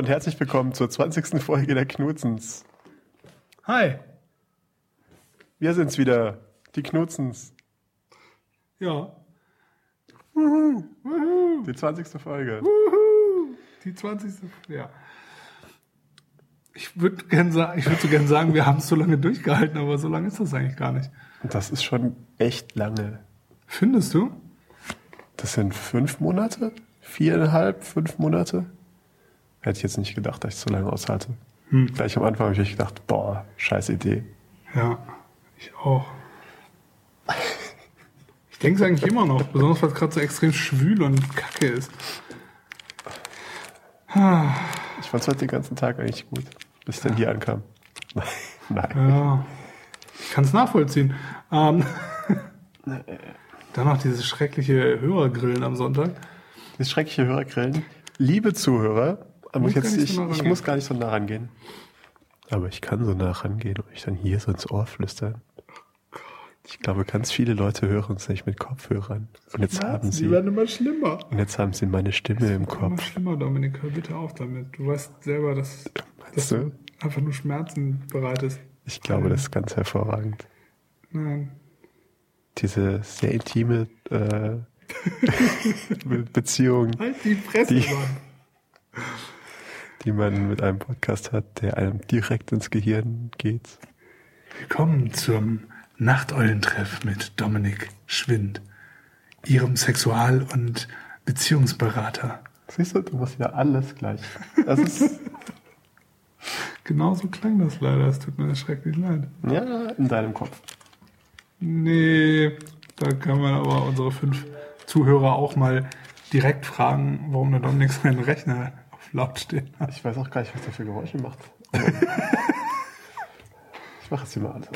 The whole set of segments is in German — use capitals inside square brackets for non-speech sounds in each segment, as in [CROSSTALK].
Und herzlich willkommen zur 20. Folge der Knutzens. Hi. Wir sind's wieder, die Knutzens. Ja. Die 20. Folge. Die 20. Ja. Ich würde gern sagen, ich würde so gern sagen, wir haben es so lange durchgehalten, aber so lange ist das eigentlich gar nicht. Das ist schon echt lange. Findest du? Das sind fünf Monate? Viereinhalb, fünf Monate? Hätte ich jetzt nicht gedacht, dass ich so lange aushalte. Hm. Gleich am Anfang habe ich gedacht, boah, scheiß Idee. Ja, ich auch. Ich denke es eigentlich immer noch, besonders weil es gerade so extrem schwül und kacke ist. Ich fand es heute den ganzen Tag eigentlich gut, bis ich dann hier ankam. [LAUGHS] Nein. Ja, ich kann es nachvollziehen. Ähm, dann noch dieses schreckliche Hörergrillen am Sonntag. Das schreckliche Hörergrillen. Liebe Zuhörer, muss Muss jetzt, ich, so nah ich muss gar nicht so nah rangehen. Aber ich kann so nah rangehen und euch dann hier so ins Ohr flüstern. Ich glaube, ganz viele Leute hören uns nicht mit Kopfhörern. Und jetzt haben sie, werden immer schlimmer. und jetzt haben sie meine Stimme im Immer Kopf. schlimmer, Dominik. Hör bitte auf damit. Du weißt selber, dass, dass du? du einfach nur Schmerzen bereitest. Ich glaube, das ist ganz hervorragend. Nein. Diese sehr intime äh, [LAUGHS] Be- Beziehung, Halt die Fresse, Die- Mann. Die man mit einem Podcast hat, der einem direkt ins Gehirn geht. Willkommen zum Nachteulentreff mit Dominik Schwind, Ihrem Sexual- und Beziehungsberater. Siehst du, du musst wieder alles gleich. Das ist [LAUGHS] Genauso klang das leider. Es tut mir schrecklich leid. ja in deinem Kopf. Nee, da kann man aber unsere fünf Zuhörer auch mal direkt fragen, warum der Dominik seinen Rechner laut stehen hat. Ich weiß auch gar nicht, was der für Geräusche macht. [LAUGHS] Ich mache jetzt hier mal alles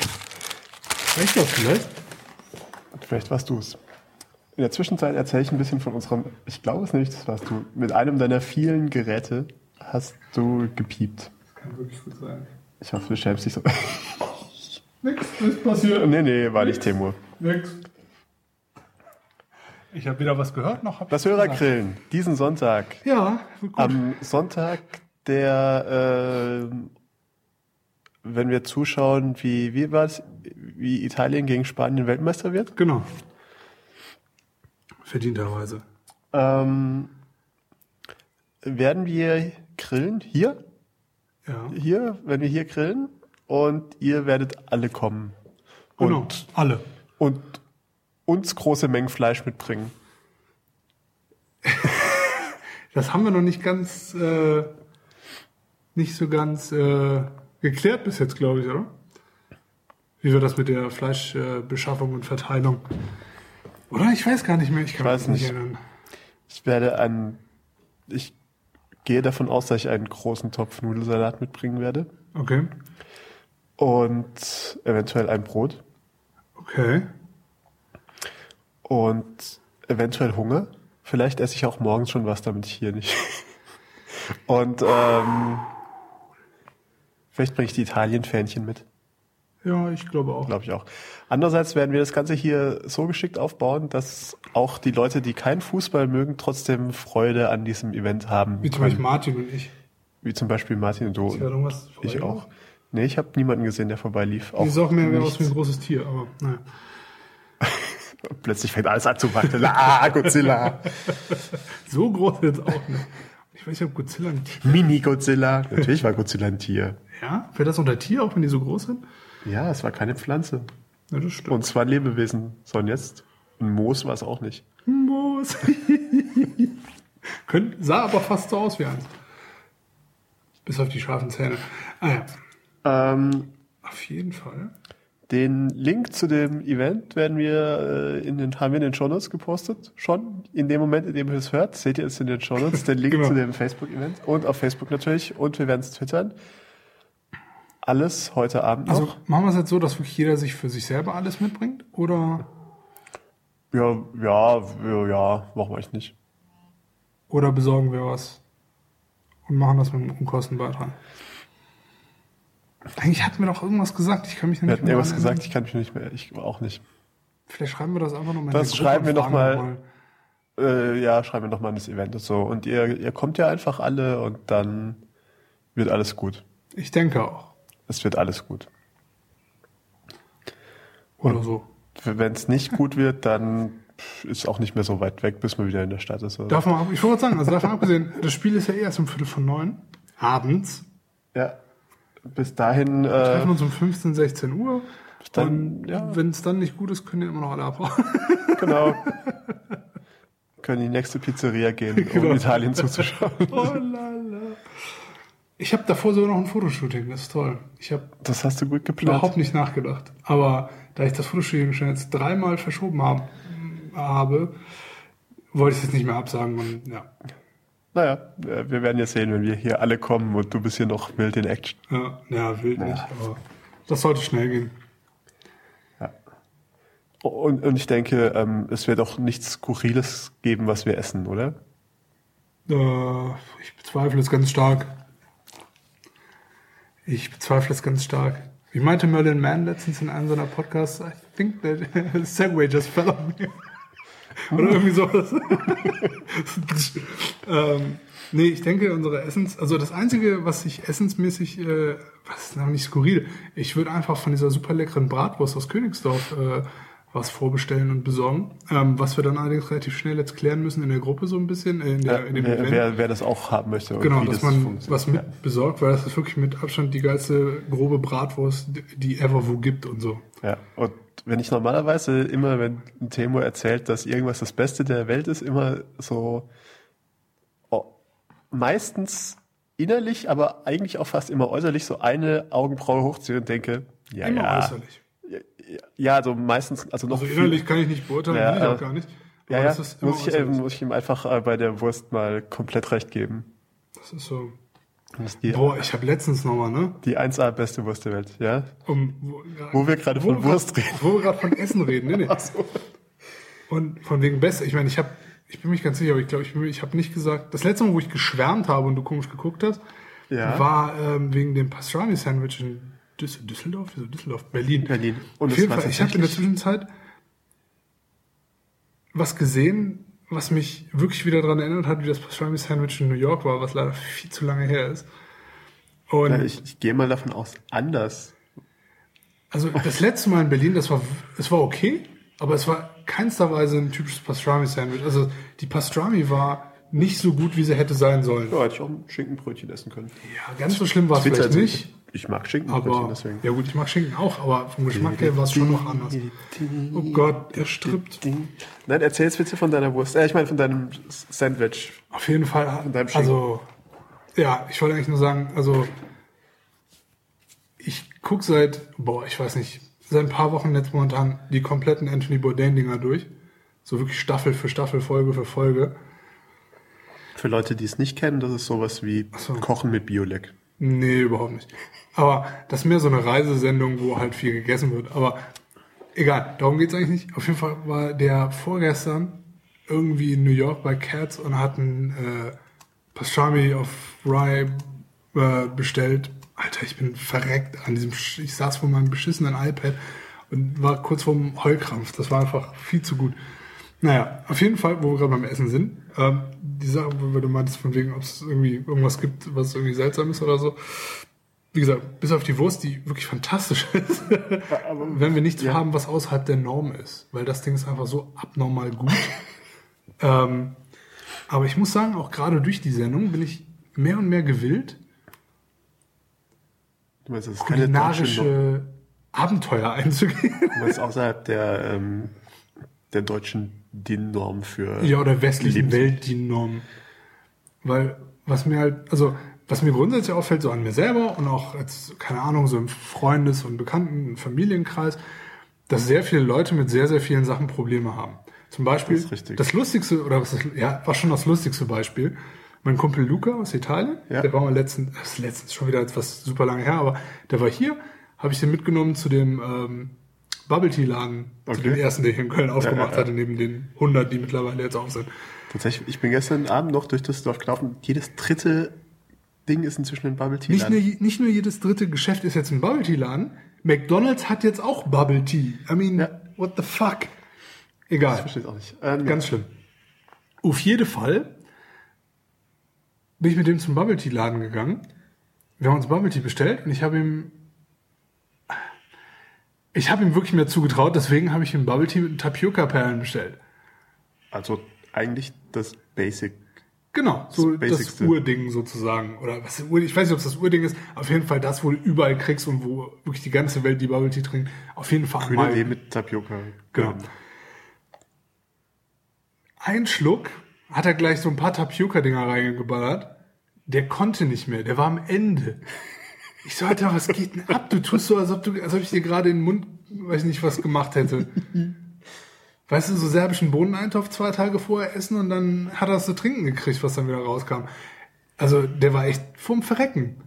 du das vielleicht? Vielleicht warst du es. In der Zwischenzeit erzähle ich ein bisschen von unserem, ich glaube es nämlich, das warst du. Mit einem deiner vielen Geräte hast du gepiept. Das kann wirklich gut sein. Ich hoffe, du schämst dich so. Nix ist passiert. nee, nee, war nicht Timur. Nix. Ich habe weder was gehört, noch habe Das Hörergrillen, diesen Sonntag. Ja, gut. Am Sonntag, der, äh, wenn wir zuschauen, wie, wie war wie Italien gegen Spanien Weltmeister wird. genau. Verdienterweise. Ähm, werden wir grillen hier, Ja. hier, wenn wir hier grillen und ihr werdet alle kommen Genau. und, Alle. und uns große Mengen Fleisch mitbringen. [LAUGHS] Das haben wir noch nicht ganz, äh, nicht so ganz äh, geklärt bis jetzt, glaube ich, oder? Wie wir das mit der Fleischbeschaffung und Verteilung. Oder? Ich weiß gar nicht mehr. Ich kann weiß mich nicht. erinnern. Ich werde einen, ich gehe davon aus, dass ich einen großen Topf Nudelsalat mitbringen werde Okay. und eventuell ein Brot Okay. Und eventuell Hunger. Vielleicht esse ich auch morgens schon was, damit ich hier nicht. [LAUGHS] Und ähm, vielleicht bringe ich die Italien-Fähnchen mit, Ja, ich glaube auch. glaube ich auch. Andererseits werden wir das Ganze hier so geschickt aufbauen, dass auch die Leute, die keinen Fußball mögen, trotzdem Freude an diesem Event haben. Wie zum Beispiel können. Martin und ich. Wie zum Beispiel Martin und du. Ist ja irgendwas Ich auch. Nee, ich habe niemanden gesehen, der vorbeilief. Die ist auch mehr nichts. aus wie ein großes Tier, aber naja. [LAUGHS] Plötzlich fängt alles an zu wackeln. Ah, Godzilla. [LAUGHS] So groß jetzt auch nicht. Ich weiß nicht, ob Godzilla ein Tier. Mini-Godzilla. Natürlich war Godzilla ein Tier. Ja? Fällt das unter Tier, auch wenn die so groß sind? Ja, es war keine Pflanze. Ja, das stimmt. Und zwar Lebewesen. So, und jetzt? Ein Moos war es auch nicht. Moos. [LAUGHS] Könnt, sah aber fast so aus wie eins. Bis auf die scharfen Zähne. Ah ja. Ähm, Auf jeden Fall. Den Link zu dem Event werden wir äh, in den, haben wir in den Shownotes gepostet. Schon. In dem Moment, in dem ihr es hört, seht ihr es in den Shownotes. Den Link Genau. zu dem Facebook-Event. Und auf Facebook natürlich. Und wir werden es twittern. Alles heute Abend Also noch. machen wir es jetzt so, dass wirklich jeder sich für sich selber alles mitbringt? Oder, Ja, ja, ja, ja, machen wir echt nicht. oder besorgen wir was und machen das mit einem Unkostenbeitrag? Eigentlich hatten wir doch irgendwas gesagt. Ich kann mich Wir nicht hatten mehr irgendwas gesagt, ich kann mich nicht mehr, ich auch nicht. Vielleicht schreiben wir das einfach nochmal Das schreiben wir noch mal. Äh, ja, schreiben wir nochmal an das Event und so. Und ihr, ihr kommt ja einfach alle und dann wird alles gut. Ich denke auch. Es wird alles gut. Oder so. Wenn es nicht gut wird, dann ist auch nicht mehr so weit weg, bis man wieder in der Stadt ist. Oder? Davon, ab- ich wollte sagen, also davon abgesehen, das Spiel ist ja erst um Viertel von neun. Abends. Ja. Bis dahin, Wir treffen äh, uns um 15, 16 Uhr. dann, und ja. wenn es dann nicht gut ist, können die immer noch alle abhauen. [LAUGHS] genau. [LAUGHS] Können in die nächste Pizzeria gehen, um Genau. Italien zuzuschauen. [LAUGHS] oh lala. Ich habe davor sogar noch ein Fotoshooting, das ist toll. Ich habe Das hast du gut geplant. überhaupt nicht nachgedacht. Aber da ich das Fotoshooting schon jetzt dreimal verschoben hab, habe, wollte ich es jetzt nicht mehr absagen. Und, ja. Naja, wir werden jetzt sehen, wenn wir hier alle kommen und du bist hier noch wild in Action. Ja, ja, wild nicht, aber das sollte schnell gehen. Und, und ich denke, ähm, es wird auch nichts Skurriles geben, was wir essen, oder? Äh, ich bezweifle es ganz stark. Ich bezweifle es ganz stark. Wie meinte Merlin Mann letztens in einem seiner Podcasts, I think that [LAUGHS] Segway just fell on me. Oder irgendwie sowas. ähm, nee, ich denke, unsere Essens, also das Einzige, was ich essensmäßig, äh, was ist noch nicht skurril, ich würde einfach von dieser super leckeren Bratwurst aus Königsdorf äh, was vorbestellen und besorgen. Ähm, was wir dann allerdings relativ schnell jetzt klären müssen in der Gruppe so ein bisschen, äh, in, der, Ja, in dem wer, Event. wer, wer das auch haben möchte. Genau, dass das man was mit besorgt, weil das ist wirklich mit Abstand die geilste grobe Bratwurst, die ever wo gibt und so. Ja, und wenn ich normalerweise immer, wenn ein Timo erzählt, dass irgendwas das Beste der Welt ist, immer so oh, meistens innerlich, aber eigentlich auch fast immer äußerlich so eine Augenbraue hochziehe und denke, ja, Immer ja. äußerlich. Ja, also meistens, also noch Also viel- innerlich kann ich nicht beurteilen, Ja, will ich auch äh, gar nicht. Ja, Aber ja, das ist immer muss ich, äh, muss ich ihm einfach äh, bei der Wurst mal komplett recht geben. Das ist so. Das ist die, Boah, ich habe letztens nochmal, ne? die 1A beste Wurst der Welt, ja? Um, wo, Wo wir gerade von Wurst reden. Wo wir gerade von Essen reden, [LAUGHS] nee, nee. Und von wegen besser. Ich meine, ich habe, ich bin mich ganz sicher, aber ich glaube, ich, ich habe nicht gesagt. Das letzte Mal, wo ich geschwärmt habe und du komisch geguckt hast, Ja. war ähm, wegen dem Pastrami-Sandwich in Düsseldorf, Wieso Düsseldorf, Berlin. Berlin. Und Auf jeden Fall, ich habe in der Zwischenzeit was gesehen, was mich wirklich wieder daran erinnert hat, wie das Pastrami-Sandwich in New York war, was leider viel zu lange her ist. Und Ja, ich, ich gehe mal davon aus, anders. also das letzte Mal in Berlin, das war, es war okay, aber es war keinster Weise ein typisches Pastrami-Sandwich. Also die Pastrami war nicht so gut, wie sie hätte sein sollen. Ja, hätte ich auch ein Schinkenbrötchen essen können. Ja, ganz so schlimm war es vielleicht nicht. Ich mag Schinkenbrötchen, deswegen. ja gut, ich mag Schinken auch, aber vom Geschmack her war es schon noch anders. Oh Gott, der strippt. Nein, erzähl jetzt bitte von deiner Wurst. Äh, ich meine von deinem Sandwich. Auf jeden Fall. deinem Schinken. Also, ja, ich wollte eigentlich nur sagen, also, ich gucke seit, boah, ich weiß nicht, seit ein paar Wochen jetzt momentan die kompletten Anthony Bourdain-Dinger durch. So wirklich Staffel für Staffel, Folge für Folge. Für Leute, die es nicht kennen, das ist sowas wie so. Kochen mit Biolek. Nee, überhaupt nicht. Aber das ist mehr so eine Reisesendung, wo halt viel gegessen wird. Aber egal, darum geht's eigentlich nicht. Auf jeden Fall war der vorgestern irgendwie in New York bei Cats und hat einen äh, Pastrami auf Rye äh, bestellt. Alter, ich bin verreckt an diesem. Sch ich saß vor meinem beschissenen iPad und war kurz vorm Heulkrampf. Das war einfach viel zu gut. Naja, auf jeden Fall, wo wir gerade beim Essen sind, ähm, die Sache, wo du meintest, von wegen, ob es irgendwie irgendwas gibt, was irgendwie seltsam ist oder so. Wie gesagt, bis auf die Wurst, die wirklich fantastisch [LAUGHS] ist, wenn wir nichts haben, was außerhalb der Norm ist. Weil das Ding ist einfach so abnormal gut. [LAUGHS] ähm, aber ich muss sagen, auch gerade durch die Sendung bin ich mehr und mehr gewillt, Du meinst, das kulinarische Abenteuer [LAUGHS] einzugehen. Du meinst außerhalb der, ähm, der deutschen DIN-Norm für. Ja, oder westlichen Welt die Norm. Weil, was mir halt, also, was mir grundsätzlich auffällt, so an mir selber und auch als, keine Ahnung, so im Freundes- und Bekannten- Familienkreis, dass sehr viele Leute mit sehr, sehr vielen Sachen Probleme haben. Zum Beispiel, Das das lustigste, oder was ist, ja, war schon das lustigste Beispiel. Mein Kumpel Luca aus Italien, Ja. der war mal letztens, das ist letztens schon wieder etwas super lange her, aber der war hier, habe ich den mitgenommen zu dem ähm, Bubble Tea Laden, zu Okay. dem ersten, der hier in Köln aufgemacht ja. hatte, neben den 100, die mittlerweile jetzt auf sind. Tatsächlich, ich bin gestern Abend noch durch Düsseldorf gelaufen. Jedes dritte Ding ist inzwischen ein Bubble Tea. Nicht nur, nicht nur jedes dritte Geschäft ist jetzt ein Bubble Tea Laden. McDonald's hat jetzt auch Bubble Tea. I mean, Ja. what the fuck? Ich Egal. verstehe es auch nicht. Ähm, Ganz schlimm. Auf jeden Fall bin ich mit dem zum Bubble Tea Laden gegangen wir haben uns Bubble Tea bestellt und ich habe ihm, ich habe ihm wirklich mehr zugetraut, deswegen habe ich ihm Bubble Tea mit Tapioca-Perlen bestellt. Also eigentlich das Basic. Genau, so Das das. Urding sozusagen. Oder was, ich weiß nicht, ob es das Urding ist, auf jeden Fall das, wo du überall kriegst und wo wirklich die ganze Welt die Bubble Tea trinkt. Auf jeden Fall Grüner mal Tee mit Tapioca. Genau. ein Schluck hat er gleich so ein paar Tapioca-Dinger reingeballert. Der konnte nicht mehr, der war am Ende. Ich so, Alter, was geht denn ab? Du tust so, als ob, du, als ob ich dir gerade in den Mund, weiß nicht, was gemacht hätte. Weißt du, so serbischen Bohneneintopf zwei Tage vorher essen und dann hat er es zu trinken gekriegt, was dann wieder rauskam. Also, der war echt vom Verrecken.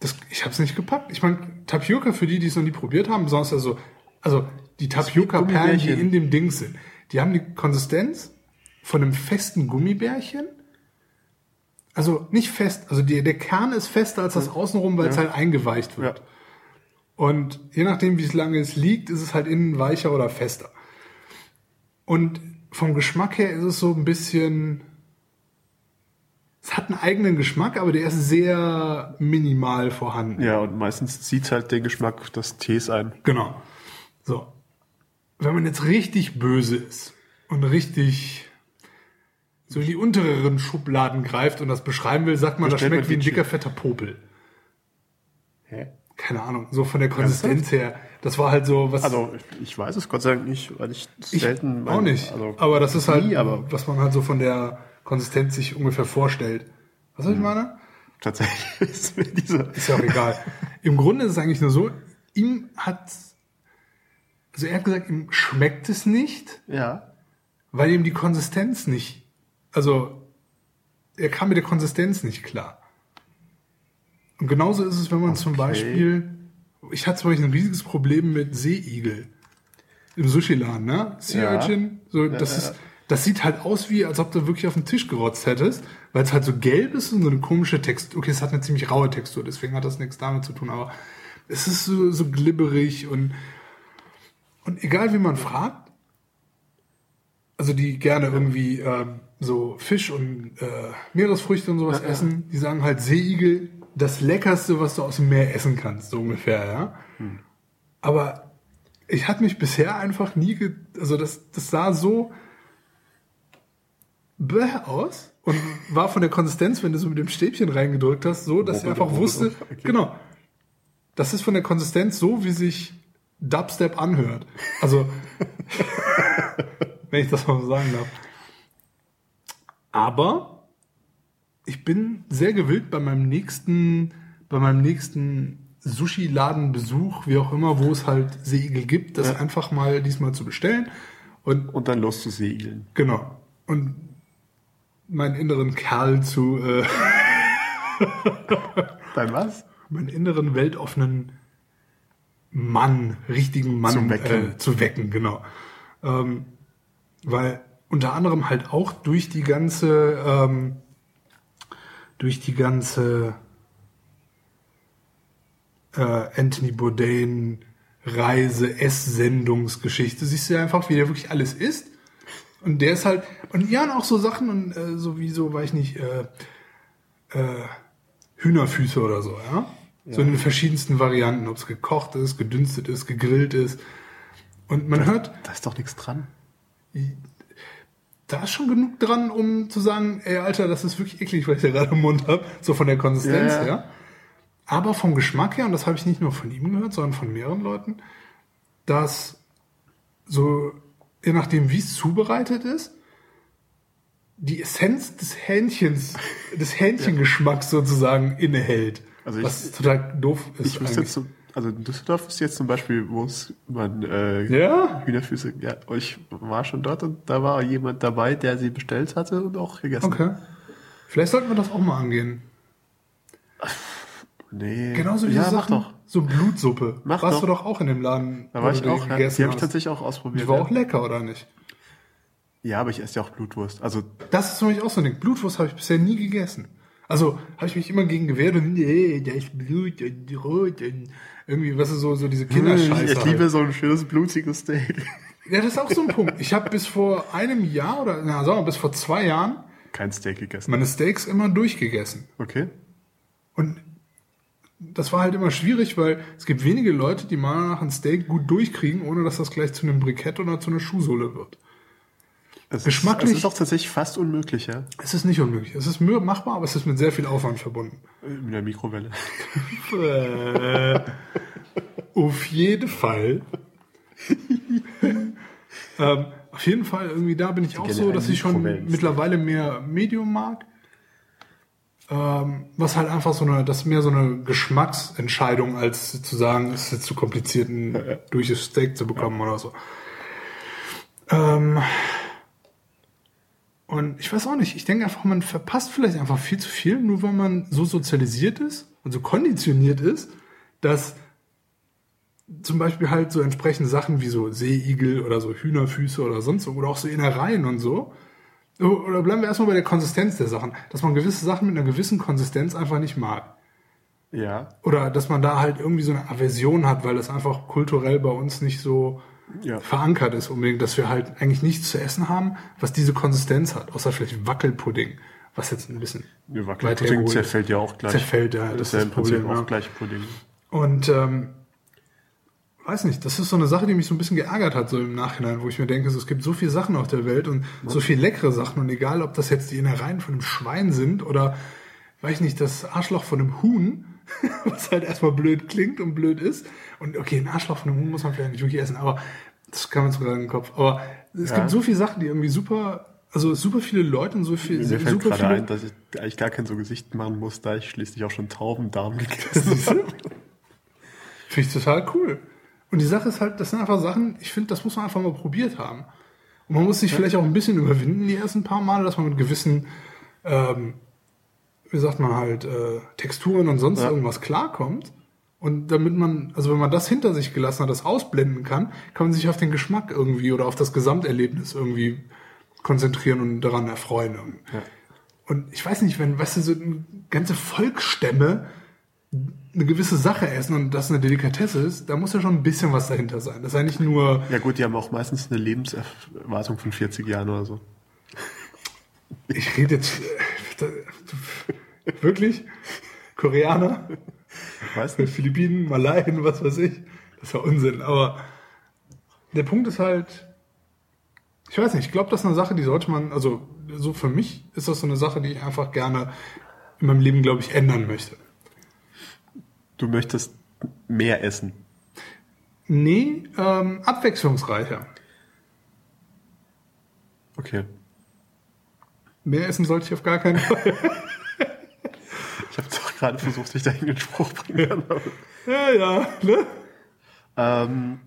Das, ich hab's nicht gepackt. Ich meine, Tapioca, für die, die es noch nie probiert haben, sonst also, also die Tapioca-Perlen, die in dem Ding sind, die haben die Konsistenz von einem festen Gummibärchen. Also nicht fest, also die, der Kern ist fester als das Außenrum, weil es halt eingeweicht wird. Ja. Und je nachdem, wie es lange es liegt, ist es halt innen weicher oder fester. Und vom Geschmack her ist es so ein bisschen. Es hat einen eigenen Geschmack, aber der ist sehr minimal vorhanden. Ja, und meistens zieht halt den Geschmack des Tees ein. Genau. So. Wenn man jetzt richtig böse ist und richtig so in die untereren Schubladen greift und das beschreiben will, sagt man, das schmeckt wie ein dicker, fetter Popel. Hä? Keine Ahnung, so von der Konsistenz her. Das war halt so, was. Also, ich- ich weiß es Gott sei Dank nicht, weil ich Ich selten. auch mein- nicht. Also, aber das ist halt, nie, aber was man halt so von der Konsistenz sich ungefähr vorstellt. Was soll ich meine? tatsächlich [LAUGHS] ist mir dieser. Ist ja auch egal. Im Grunde ist es eigentlich nur so, ihm hat, also er hat gesagt, ihm schmeckt es nicht, Ja. weil ihm die Konsistenz nicht, also er kam mit der Konsistenz nicht klar. Und genauso ist es, wenn man zum Okay. Beispiel, ich hatte zum Beispiel ein riesiges Problem mit Seeigel im Sushi-Laden, ne? Sea Ja. Urchin, so, das ja, ist, das sieht halt aus wie, als ob du wirklich auf den Tisch gerotzt hättest, weil es halt so gelb ist und so eine komische Textur. Okay, es hat eine ziemlich raue Textur, deswegen hat das nichts damit zu tun, aber es ist so, so glibberig und, und egal wie man fragt, also die gerne irgendwie ähm, so Fisch und äh, Meeresfrüchte und sowas essen, die sagen halt Seeigel, das leckerste, was du aus dem Meer essen kannst, so ungefähr, ja. Aber ich hatte mich bisher einfach nie, ge also das, das sah so bäh aus und war von der Konsistenz, wenn du so mit dem Stäbchen reingedrückt hast, so, dass ich einfach wusste, [LAUGHS] okay. genau, das ist von der Konsistenz so, wie sich Dubstep anhört. Also, [LAUGHS] wenn ich das mal so sagen darf. Aber ich bin sehr gewillt bei meinem nächsten, bei meinem nächsten Sushi-Ladenbesuch, wie auch immer, wo es halt Seeigel gibt, das Ja. einfach mal diesmal zu bestellen. Und Und dann los zu segeln. genau. Und meinen inneren Kerl zu, äh, [LAUGHS] Dann was? meinen inneren weltoffenen Mann, richtigen Mann Zu wecken. Äh, zu wecken, genau. Ähm, weil unter anderem halt auch durch die ganze, ähm, durch die ganze äh, Anthony Bourdain Reise, Esssendungsgeschichte, siehst du ja einfach, wie der wirklich alles ist. Und der ist halt, und ja, und auch so Sachen, und äh, so wie so, weiß ich nicht, äh, äh, Hühnerfüße oder so, ja? So in den verschiedensten Varianten, ob es gekocht ist, gedünstet ist, gegrillt ist. Und man hört, Da ist doch nichts dran. Da ist schon genug dran, um zu sagen, ey, Alter, das ist wirklich eklig, was ich da gerade im Mund habe, so von der Konsistenz Ja, ja. her. Aber vom Geschmack her, und das habe ich nicht nur von ihm gehört, sondern von mehreren Leuten, dass so, je nachdem, wie es zubereitet ist, die Essenz des Hähnchens, des [LAUGHS] Hähnchengeschmacks sozusagen innehält. Also ich- was total doof ist. Ich wüsste jetzt, so- also in Düsseldorf ist jetzt zum Beispiel, wo es man äh, Ja? Hühnerfüße, ja, ich war schon dort und da war jemand dabei, der sie bestellt hatte und auch gegessen. Okay. Vielleicht sollten wir das auch mal angehen. [LAUGHS] Nee. Genauso wie ja, Sachen, doch. so Blutsuppe. Mach Warst doch. du doch auch in dem Laden. Da war ich auch, ja. Die gegessen habe ich tatsächlich auch ausprobiert. Die war ja. auch lecker, oder nicht? ja, aber ich esse ja auch Blutwurst. Also Das ist für mich auch so ein Ding. Blutwurst habe ich bisher nie gegessen. Also habe ich mich immer gegen gewehrt und nee, da ist Blut und rot und irgendwie, was ist so, so diese Kinderscheiße. ich, halt. liebe so ein schönes blutiges Steak. Ja, das ist auch so ein Punkt. Ich habe bis vor einem Jahr oder, na, sagen wir, bis vor zwei Jahren Kein Steak gegessen. meine Steaks immer durchgegessen. Okay. Und das war halt immer schwierig, weil es gibt wenige Leute, die meiner Meinung nach ein Steak gut durchkriegen, ohne dass das gleich zu einem Brikett oder zu einer Schuhsohle wird. Es Geschmacklich- Ist, es ist auch tatsächlich fast unmöglich, ja? Es ist nicht unmöglich. Es ist machbar, aber es ist mit sehr viel Aufwand verbunden. Mit der Mikrowelle. Äh, auf jeden Fall. [LAUGHS] ähm, auf jeden Fall, irgendwie da bin ich auch so, dass ich schon mittlerweile mehr Medium mag. Ähm, was halt einfach so eine, das ist mehr so eine Geschmacksentscheidung, als zu sagen, es ist jetzt zu kompliziert, ein durches Steak zu bekommen oder so. Ähm, und ich weiß auch nicht, ich denke einfach, man verpasst vielleicht einfach viel zu viel, nur weil man so sozialisiert ist und so konditioniert ist, dass zum Beispiel halt so entsprechende Sachen wie so Seeigel oder so Hühnerfüße oder sonst so, oder auch so Innereien und so. Oder bleiben wir erstmal bei der Konsistenz der Sachen, dass man gewisse Sachen mit einer gewissen Konsistenz einfach nicht mag. Ja. Oder dass man da halt irgendwie so eine Aversion hat, weil das einfach kulturell bei uns nicht so Ja. verankert ist unbedingt, dass wir halt eigentlich nichts zu essen haben, was diese Konsistenz hat, außer vielleicht Wackelpudding, was jetzt ein bisschen Ja, Wackelpudding zerfällt ja auch gleich. Zerfällt, ja, das Das ist ja im Prinzip Problem, auch ja. gleich Pudding. Und ähm, weiß nicht, das ist so eine Sache, die mich so ein bisschen geärgert hat, so im Nachhinein, wo ich mir denke, so, es gibt so viele Sachen auf der Welt und so viele leckere Sachen und egal, ob das jetzt die Innereien von einem Schwein sind oder, weiß ich nicht, das Arschloch von einem Huhn, [LAUGHS] was halt erstmal blöd klingt und blöd ist. Und okay, ein Arschloch von einem Huhn muss man vielleicht nicht wirklich essen, aber das kann man sogar in den Kopf. Aber es Ja. gibt so viele Sachen, die irgendwie super, also super viele Leute und so viel, Mir fällt super gerade ein, dass ich eigentlich gar kein so Gesicht machen muss, da ich schließlich auch schon Taubendarm gegessen du? Finde ich total cool. Und die Sache ist halt, das sind einfach Sachen, ich finde, das muss man einfach mal probiert haben. Und man muss sich vielleicht auch ein bisschen überwinden, die ersten paar Male, dass man mit gewissen, ähm, wie sagt man halt, äh, Texturen und sonst Ja. irgendwas klarkommt. Und damit man, also wenn man das hinter sich gelassen hat, das ausblenden kann, kann man sich auf den Geschmack irgendwie oder auf das Gesamterlebnis irgendwie konzentrieren und daran erfreuen. Ja. Und ich weiß nicht, wenn, weißt du, so ganze Volksstämme eine gewisse Sache essen und das eine Delikatesse ist, da muss ja schon ein bisschen was dahinter sein. Das ist ja nicht nur, Ja gut, die haben auch meistens eine Lebenserwartung von 40 Jahren oder so. ich rede jetzt äh, wirklich Koreaner, Weißt du? Philippinen, Malaien, was weiß ich. Das ist ja Unsinn. Aber der Punkt ist halt, ich weiß nicht, ich glaube, das ist eine Sache, die sollte man, also so für mich ist das so eine Sache, die ich einfach gerne in meinem Leben, glaube ich, ändern möchte. Du möchtest mehr essen. Nee, ähm, abwechslungsreicher. Okay. Mehr essen sollte ich auf gar keinen Fall. [LAUGHS] Ich habe doch gerade versucht, dich dahin den Spruch bringen. ja, ja, ne? ähm,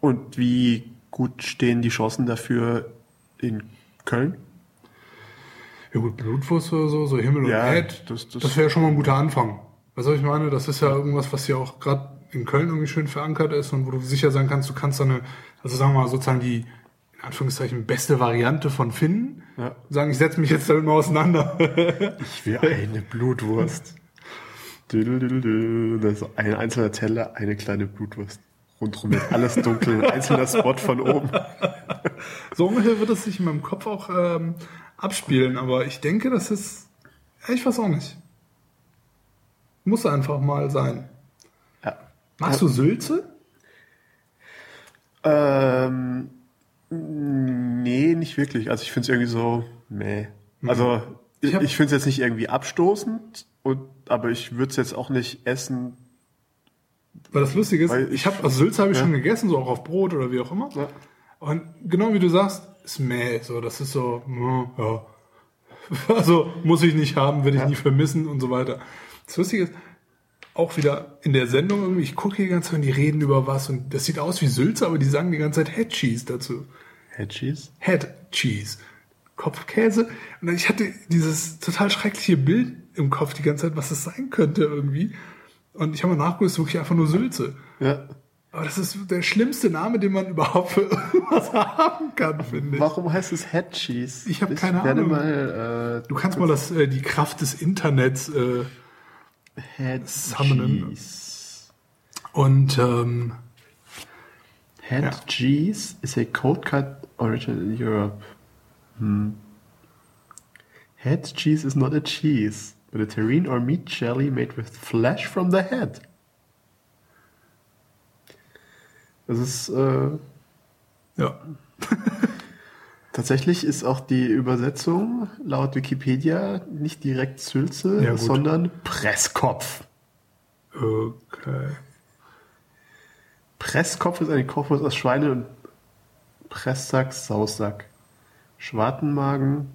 und wie gut stehen die Chancen dafür in Köln? Ja gut, Blutwurst oder so, so Himmel Ja, und Erd, das- das, das- wäre schon mal ein guter Anfang. Was soll ich meine? Das ist ja irgendwas, was ja auch gerade in Köln irgendwie schön verankert ist und wo du sicher sein kannst, du kannst da eine, also sagen wir mal sozusagen die, in Anführungszeichen, beste Variante von finden. Ja. Sagen, ich setze mich jetzt damit mal auseinander. [LAUGHS] Ich will eine Blutwurst. Das ist ein einzelner Teller, eine kleine Blutwurst. Rundrum ist alles dunkel, ein einzelner Spot von oben. [LAUGHS] so ungefähr wird es sich in meinem Kopf auch ähm, abspielen, aber ich denke, das ist, ja, ich weiß auch nicht. Muss einfach mal sein. Ja. Magst du Sülze? Ähm, nee, nicht wirklich. Also ich finde es irgendwie so, meh. Also Ich ich, finde es jetzt nicht irgendwie abstoßend, und, aber ich würde es jetzt auch nicht essen. Weil das Lustige ist, ich ich- habe, also Sülze habe ich ja. schon gegessen, so auch auf Brot oder wie auch immer. Ja. Und genau wie du sagst, ist meh, so, das ist so, ja. [LAUGHS] Also, muss ich nicht haben, werde ich Ja. nie vermissen und so weiter. Das Lustige ist, auch wieder in der Sendung irgendwie, ich gucke die ganze Zeit und die reden über was und das sieht aus wie Sülze, aber die sagen die ganze Zeit Head Cheese dazu. Hedgies? Head Cheese. Kopfkäse. Und dann- ich hatte dieses total schreckliche Bild im Kopf die ganze Zeit, was das sein könnte irgendwie. Und ich habe mal nachgeguckt, es ist wirklich einfach nur Sülze. Ja. Aber das ist der schlimmste Name, den man [LAUGHS] überhaupt für irgendwas haben kann, finde ich. Warum heißt es Head Cheese? Ich hab keine Ahnung. mal Du kannst mal das, äh, die Kraft des Internets äh, äh, Head Summonen. Cheese. und ähm, Head Ja. cheese is a cold cut origin in Europe. Hm. Head cheese is not a cheese. But a terrine or meat jelly made with flesh from the head. Das ist äh, Ja. [LAUGHS] tatsächlich ist auch die Übersetzung laut Wikipedia nicht direkt Sülze, Ja, sondern Presskopf. Okay. Presskopf ist eine Kochwurst aus Schweine und Presssack, Saussack. Schwartenmagen.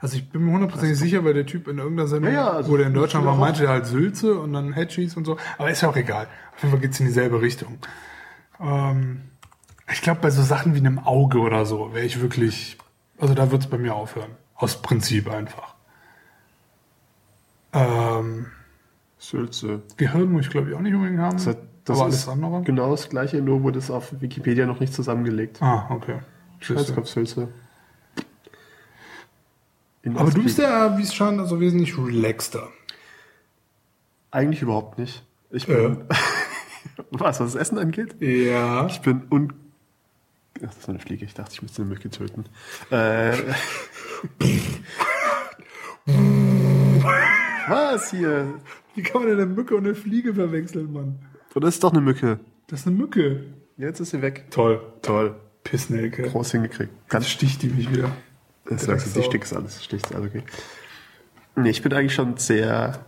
Also ich bin mir hundertprozentig sicher, weil der Typ in irgendeiner Sendung, Ja, ja, also wo der in Deutschland war, meinte er halt Sülze und dann Hedgies und so. Aber ist ja auch egal. Auf jeden Fall geht's in dieselbe Richtung. Ähm, ich glaube, bei so Sachen wie einem Auge oder so wäre ich wirklich, also da wird's bei mir aufhören. Aus Prinzip einfach. Ähm, Sülze. Gehirn muss ich glaube ich auch nicht unbedingt haben. Das, hat- das aber ist alles andere? genau das gleiche, nur wurde es auf Wikipedia noch nicht zusammengelegt. Ah, okay. Presskopf, Sülze. In Aber du bist ja, wie es scheint, also wesentlich relaxter. Eigentlich überhaupt nicht. Ich bin, [LAUGHS] was, was das Essen angeht? Ja. Ich bin un... Das ist eine Fliege. Ich dachte, ich müsste eine Mücke töten. Äh, [LAUGHS] was hier? Wie kann man denn eine Mücke und eine Fliege verwechseln, Mann? Oder ist doch eine Mücke? Das ist eine Mücke. Jetzt ist sie weg. Toll. Toll. Pissnelke. Groß hingekriegt. Ganz sticht die mich wieder. Das sagst du, die Stick ist alles. Sticht alles okay. Nee, ich bin eigentlich schon sehr.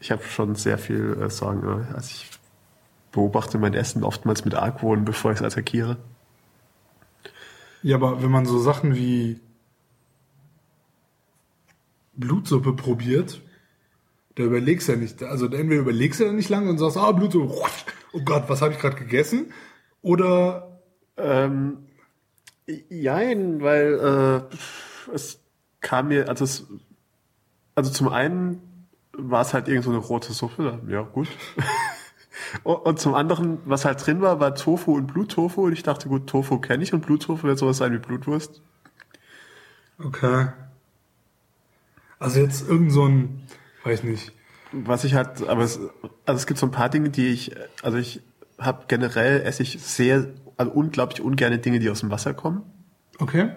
Ich habe schon sehr viel äh, Sorgen. Also ich beobachte mein Essen oftmals mit Argwohn, bevor ich es attackiere. Ja, aber wenn man so Sachen wie Blutsuppe probiert, da überlegst du ja nicht. Also entweder überlegst du dann nicht lange und sagst, ah, Blutsuppe, [LAUGHS] oh Gott, was habe ich gerade gegessen? Oder Ähm, jein, weil äh, es kam mir, also es, also zum einen war es halt irgend so eine rote Suppe, ja gut. [LAUGHS] und, zum anderen, was halt drin war, war Tofu und Bluttofu und ich dachte, gut, Tofu kenne ich und Bluttofu wird sowas sein wie Blutwurst. Okay. Also jetzt irgend so ein, weiß nicht. Was ich halt, aber es, also es gibt so ein paar Dinge, die ich, also ich habe generell esse ich sehr, also unglaublich ungerne Dinge, die aus dem Wasser kommen. Okay.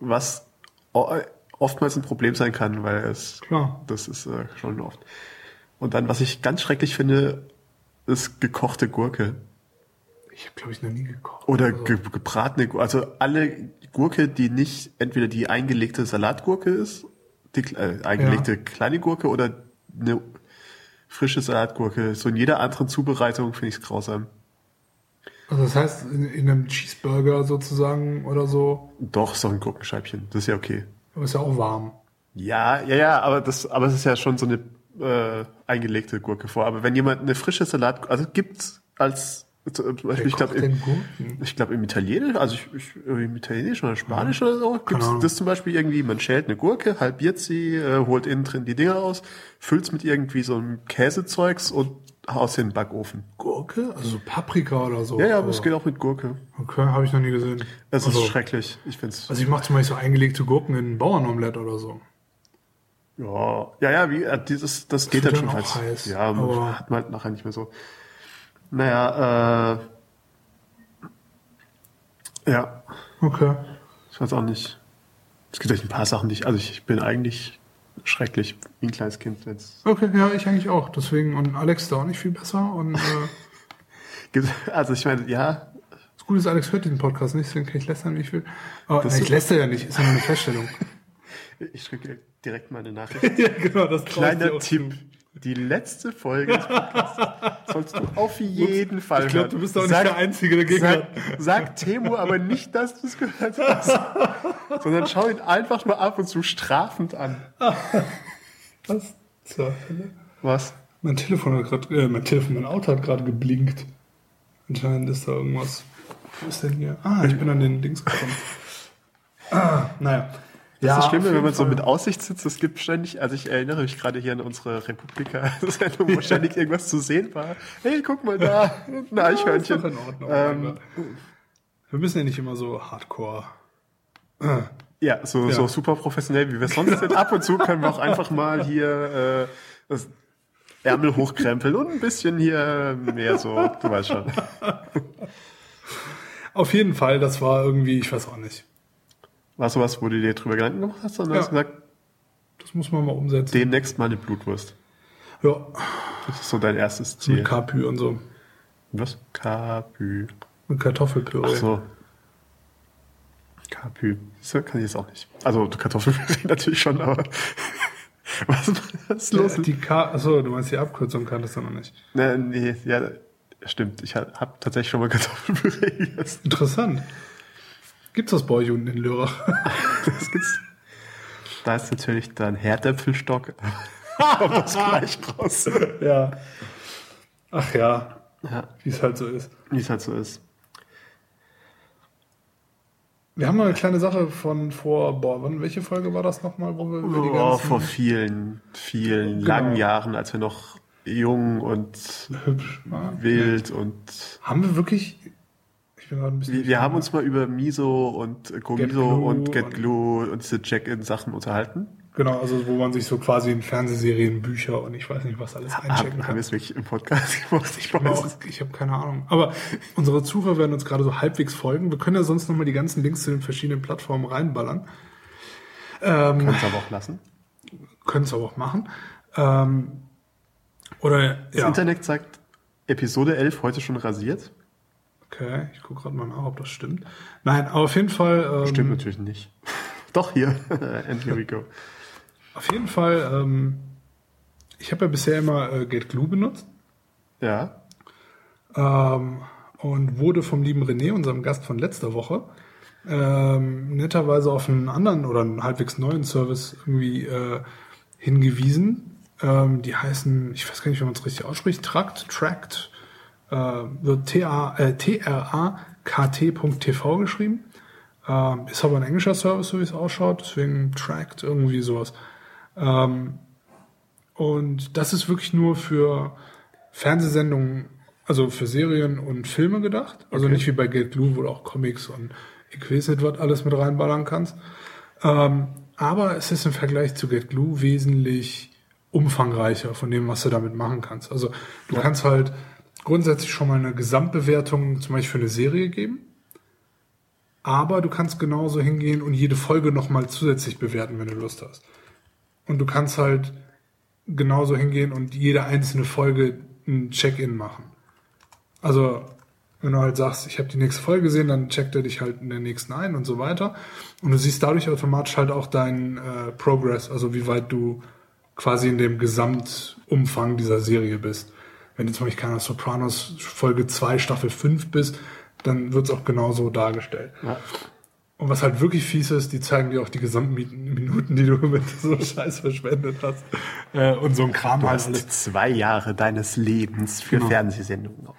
was oftmals ein Problem sein kann, weil es Klar. das ist äh, schon oft. Und dann, was ich ganz schrecklich finde, ist gekochte Gurke Ich habe, glaube ich, noch nie gekocht. oder Also, ge gebratene Gurke. Also alle Gurke, die nicht entweder die eingelegte Salatgurke ist, die äh, eingelegte kleine Gurke oder eine frische Salatgurke. So in jeder anderen Zubereitung finde ich es grausam. also das heißt, in, in einem Cheeseburger sozusagen oder so, Doch, so ein Gurkenscheibchen. Das ist ja okay. aber ist ja auch warm. Ja, ja, ja, aber das, aber es ist ja schon so eine äh, eingelegte Gurke vor. Aber wenn jemand eine frische Salat, also gibt's als zum Beispiel, ich glaube, im, ich glaube im Italienisch, also ich, ich, im Italienisch oder Spanisch oder so, gibt's Ahnung. das zum Beispiel irgendwie, man schält eine Gurke, halbiert sie, äh, holt innen drin die Dinger aus, füllt's mit irgendwie so einem Käsezeugs und haust in den Backofen. Gurke? Also so Paprika oder so? Ja, ja, aber es geht auch mit Gurke. Okay, habe ich noch nie gesehen. Es also, ist schrecklich. Ich find's. Also ich mache zum Beispiel so eingelegte Gurken in ein Bauernomelett oder so. Ja, ja, ja, wie, äh, dieses, das geht dann schon halt. heiß, ja, aber- [LAUGHS] hat man halt nachher nicht mehr so. Naja, äh, ja, Okay. ich weiß auch nicht. Es gibt echt ein paar Sachen, die ich, also ich, ich bin eigentlich schrecklich wie ein kleines Kind. Jetzt. Okay, ja, ich eigentlich auch. Deswegen, und Alex da auch nicht viel besser. Und äh, [LAUGHS] Also ich meine, ja, das Gute ist, Alex hört diesen Podcast nicht, deswegen kann ich lästern, wie ich will. Aber nein, ich läster ja nicht, ist ja nur eine Feststellung. [LAUGHS] ich schicke direkt mal eine [LAUGHS] Nachricht. ja, genau, das Kleiner Tipp. Die letzte Folge des Podcasts sollst du auf jeden Fall Ich glaube, hören. du bist auch nicht Sag- der Einzige, der gegen Sag, sag Temo aber nicht, dass du es gehört hast. sondern schau ihn einfach nur ab und zu strafend an. [LAUGHS] Was? So, Was? mein Telefon hat gerade, äh, mein Telefon, mein Auto hat gerade geblinkt. Anscheinend ist da irgendwas. Wo ist denn hier? Ah, ich bin an den Dings gekommen. ah, naja. Das ist das Schlimme, auf wenn man so Fall. mit Aussicht sitzt, es gibt ständig, also ich erinnere mich gerade hier an unsere Republika-Sendung, wo [LAUGHS] ständig irgendwas zu sehen war. Hey, guck mal da, ein [LAUGHS] Eichhörnchen. Ist doch in Ordnung. Ähm, Wir müssen ja nicht immer so hardcore. [CLEARS THROAT] Ja, so, Ja. so super professionell, wie wir sonst [LAUGHS] sind. Ab und zu können wir auch einfach mal hier äh, das Ärmel hochkrempeln und ein bisschen hier mehr so, du weißt schon. Auf jeden Fall, das war irgendwie, ich weiß auch nicht. War sowas, wo du dir drüber Gedanken gemacht hast, sondern Ja. hast gesagt, Das muss man mal umsetzen. Demnächst mal eine Blutwurst. Ja, Das ist so dein erstes mit Ziel. Kapü und so. Was? Kapü. Mit Kartoffelpüree. Ach so. Kapü. Das kann ich jetzt auch nicht. Also Kartoffelpüree [LAUGHS] natürlich schon, aber was, [LAUGHS] was ist los? Los, die K Achso, du meinst die Abkürzung kanntest du noch nicht. Nee, nee, ja, stimmt. Ich habe tatsächlich schon mal Kartoffelpüree [LAUGHS] gegessen. Interessant. Gibt's das bei euch unten in Lörrach? [LAUGHS] Das gibt's. Da ist natürlich dann Herdäpfelstock. [LAUGHS] Kommt das gleich raus. ja. Ach ja, Ja, wie es halt so ist. wie es halt so ist. Wir haben noch eine kleine Sache von vor, boah, wann, welche Folge war das nochmal, wo wir über die Oh, vor vielen, vielen Genau. langen Jahren, als wir noch jung und hübsch waren? wild und Haben wir wirklich, gerade ein bisschen... wir, wir haben uns mal über Miso und Comiso GetGlue und und- GetGlue und diese Check-in-Sachen unterhalten. Genau, also wo man sich so quasi in Fernsehserien, Bücher und ich weiß nicht, was alles einchecken Haben, haben kann. wir es wirklich im Podcast gemacht? [LAUGHS] Ich weiß auch, ich habe keine Ahnung. Aber unsere Zuhörer werden uns gerade so halbwegs folgen. Wir können ja sonst nochmal die ganzen Links zu den verschiedenen Plattformen reinballern. Ähm, Können es aber auch lassen. können es aber auch machen. Ähm, oder Das ja. Internet sagt Episode 11 heute schon rasiert. Okay, ich gucke gerade mal nach, ob das stimmt. Nein, aber auf jeden Fall. Ähm, Stimmt natürlich nicht. [LAUGHS] Doch, hier. [LAUGHS] And here we go. Auf jeden Fall. Ähm, ich habe ja bisher immer äh, GetGlue benutzt Ja. ähm, und wurde vom lieben René, unserem Gast von letzter Woche, ähm, netterweise auf einen anderen oder einen halbwegs neuen Service irgendwie äh, hingewiesen. Ähm, die heißen, ich weiß gar nicht, wie man es richtig ausspricht, Tract, äh, wird T-A- äh, T-R-A-K-T.tv geschrieben. Ähm, ist aber ein englischer Service, so wie es ausschaut, deswegen Tract, irgendwie sowas. Ähm, und das ist wirklich nur für Fernsehsendungen, also für Serien und Filme gedacht. Also Okay. nicht wie bei GetGlue, wo du auch Comics und ich weiß nicht, was alles mit reinballern kannst. Ähm, aber es ist im Vergleich zu GetGlue wesentlich umfangreicher von dem, was du damit machen kannst. Also du kannst halt grundsätzlich schon mal eine Gesamtbewertung zum Beispiel für eine Serie geben. Aber du kannst genauso hingehen und jede Folge nochmal zusätzlich bewerten, wenn du Lust hast. Und du kannst halt genauso hingehen und jede einzelne Folge ein Check-in machen. Also, wenn du halt sagst, ich habe die nächste Folge gesehen, dann checkt er dich halt in der nächsten ein und so weiter. Und du siehst dadurch automatisch halt auch deinen äh, Progress, also wie weit du quasi in dem Gesamtumfang dieser Serie bist. Wenn du zum Beispiel keine Sopranos Folge 2, Staffel 5 bist, dann wird es auch genauso dargestellt. Ja. Und was halt wirklich fies ist, die zeigen dir auch die gesamten Min- Minuten, die du [LAUGHS] mit so Scheiß verschwendet hast. Äh, und so ein Kram Du hast alles. zwei Jahre deines Lebens für Genau. Fernsehsendungen aus.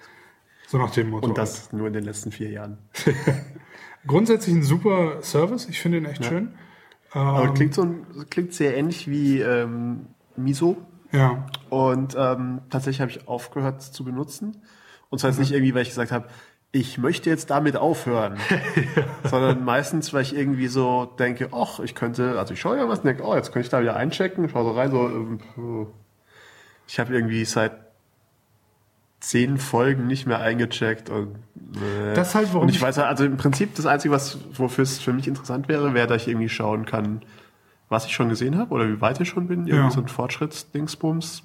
So nach dem Motto. Und das nur in den letzten vier Jahren. [LAUGHS] Grundsätzlich ein super Service. Ich finde ihn echt schön. Aber Ähm, klingt, so ein, klingt sehr ähnlich wie ähm, Miso. Ja. Und ähm, tatsächlich habe ich aufgehört zu benutzen. Und zwar jetzt Mhm. nicht irgendwie, weil ich gesagt habe, ich möchte jetzt damit aufhören. [LAUGHS] [LAUGHS] Sondern meistens, weil ich irgendwie so denke, ach, ich könnte, also ich schaue ja was und denke, oh, jetzt könnte ich da wieder einchecken, schaue so rein, so, ähm, ich habe irgendwie seit zehn Folgen nicht mehr eingecheckt und äh, Das halt, warum und ich ich- weiß halt, also im Prinzip das Einzige, was wofür es für mich interessant wäre, wäre, dass ich irgendwie schauen kann, was ich schon gesehen habe oder wie weit ich schon bin, irgendwie Ja. so ein Fortschrittsdingsbums.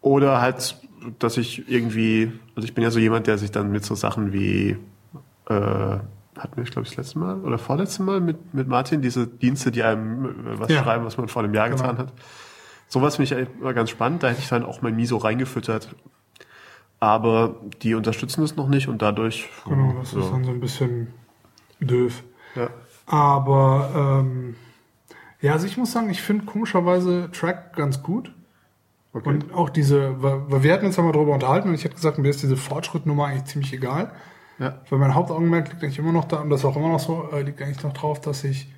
Oder halt, dass ich irgendwie, also ich bin ja so jemand, der sich dann mit so Sachen wie, äh, hatten wir, glaube ich, das letzte Mal oder vorletzte Mal mit, mit Martin, diese Dienste, die einem äh, was Ja. schreiben, was man vor einem Jahr Genau. getan hat. Sowas finde ich immer ganz spannend. Da hätte ich dann auch mein Miso reingefüttert. Aber die unterstützen das noch nicht und dadurch. Genau, das so. ist dann so ein bisschen doof. ja. Aber ähm, ja, also ich muss sagen, ich finde komischerweise Track ganz gut. Okay. Und auch diese, weil wir hatten uns ja mal drüber unterhalten und ich hätte gesagt, mir ist diese Fortschrittnummer eigentlich ziemlich egal. ja. Weil mein Hauptaugenmerk liegt eigentlich immer noch da, und das ist auch immer noch so, äh, liegt eigentlich noch drauf, dass ich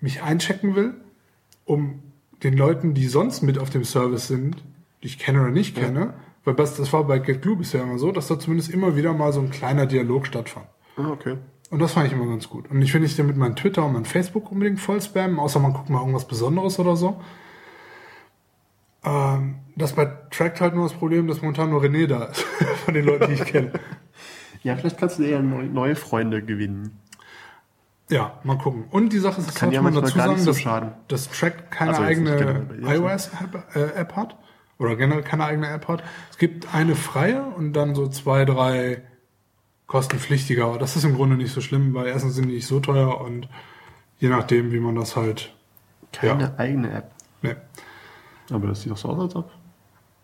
mich einchecken will, um den Leuten, die sonst mit auf dem Service sind, die ich kenne oder nicht kenne, weil das, das war bei GetGlue bisher immer so, dass da zumindest immer wieder mal so ein kleiner Dialog stattfand. Ah, okay. Und das fand ich immer ganz gut. Und ich will nicht damit mein Twitter und mein Facebook unbedingt voll spammen, außer man guckt mal irgendwas Besonderes oder so. Ähm, das bei Tract halt nur das Problem, dass momentan nur René da ist, [LAUGHS] von den Leuten, die ich kenne. [LAUGHS] Ja, vielleicht kannst du eher neu, neue Freunde gewinnen. Ja, mal gucken. Und die Sache ist, das kann ja man dazu sagen, so dass schaden. das Track keine Also eigene iOS-App äh, App hat oder generell keine eigene App hat. Es gibt eine freie und dann so zwei, drei kostenpflichtige. Aber das ist im Grunde nicht so schlimm, weil erstens sind die nicht so teuer und je nachdem, wie man das halt. Keine Ja. eigene App. Nee, Aber das sieht doch so aus, als ob.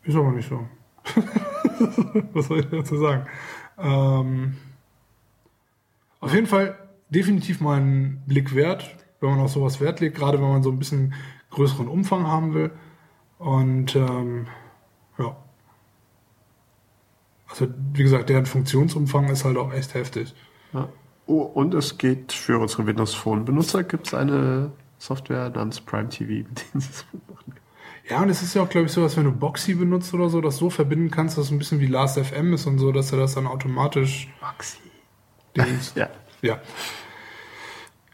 ist aber nicht so. [LAUGHS] Was soll ich dazu sagen? Ähm, auf jeden Fall definitiv mal einen Blick wert, wenn man auf sowas Wert legt, gerade wenn man so ein bisschen größeren Umfang haben will. Und ähm. Also wie gesagt, deren Funktionsumfang ist halt auch echt heftig. Ja. Oh, und es geht für unsere Windows Phone Benutzer gibt es eine Software namens Prime TV, [LAUGHS] mit denen sie es machen können. Ja, und es ist ja auch, glaube ich, so, dass wenn du Boxy benutzt oder so, das so verbinden kannst, dass es ein bisschen wie Last.fm ist und so, dass er das dann automatisch. Dings. [LAUGHS] Ja. Ja.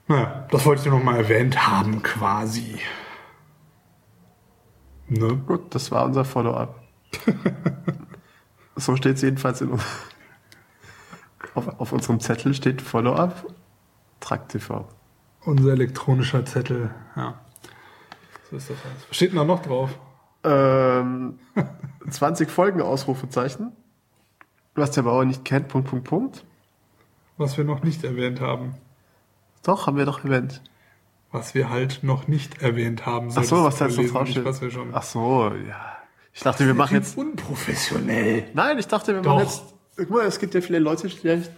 Naja, das wollte ich nur noch mal erwähnt haben, quasi. Ne? Gut, das war unser Follow-up. [LAUGHS] so steht es jedenfalls in. Auf, auf unserem Zettel steht Follow-up Trakt TV. Unser elektronischer Zettel, ja. So ist das alles. Was steht denn da noch drauf? Ähm, [LAUGHS] 20 Folgen Ausrufezeichen. Was der Bauer nicht kennt, Punkt, Punkt, Punkt. Was wir noch nicht erwähnt haben. Doch, haben wir doch erwähnt. Was wir halt noch nicht erwähnt haben. Ach so, was da jetzt noch draufsteht. wir schon. Ach so, ja. Ich dachte, wir machen jetzt. unprofessionell. Nein, ich dachte, wir Doch. machen jetzt. Guck mal, es gibt ja viele Leute, die vielleicht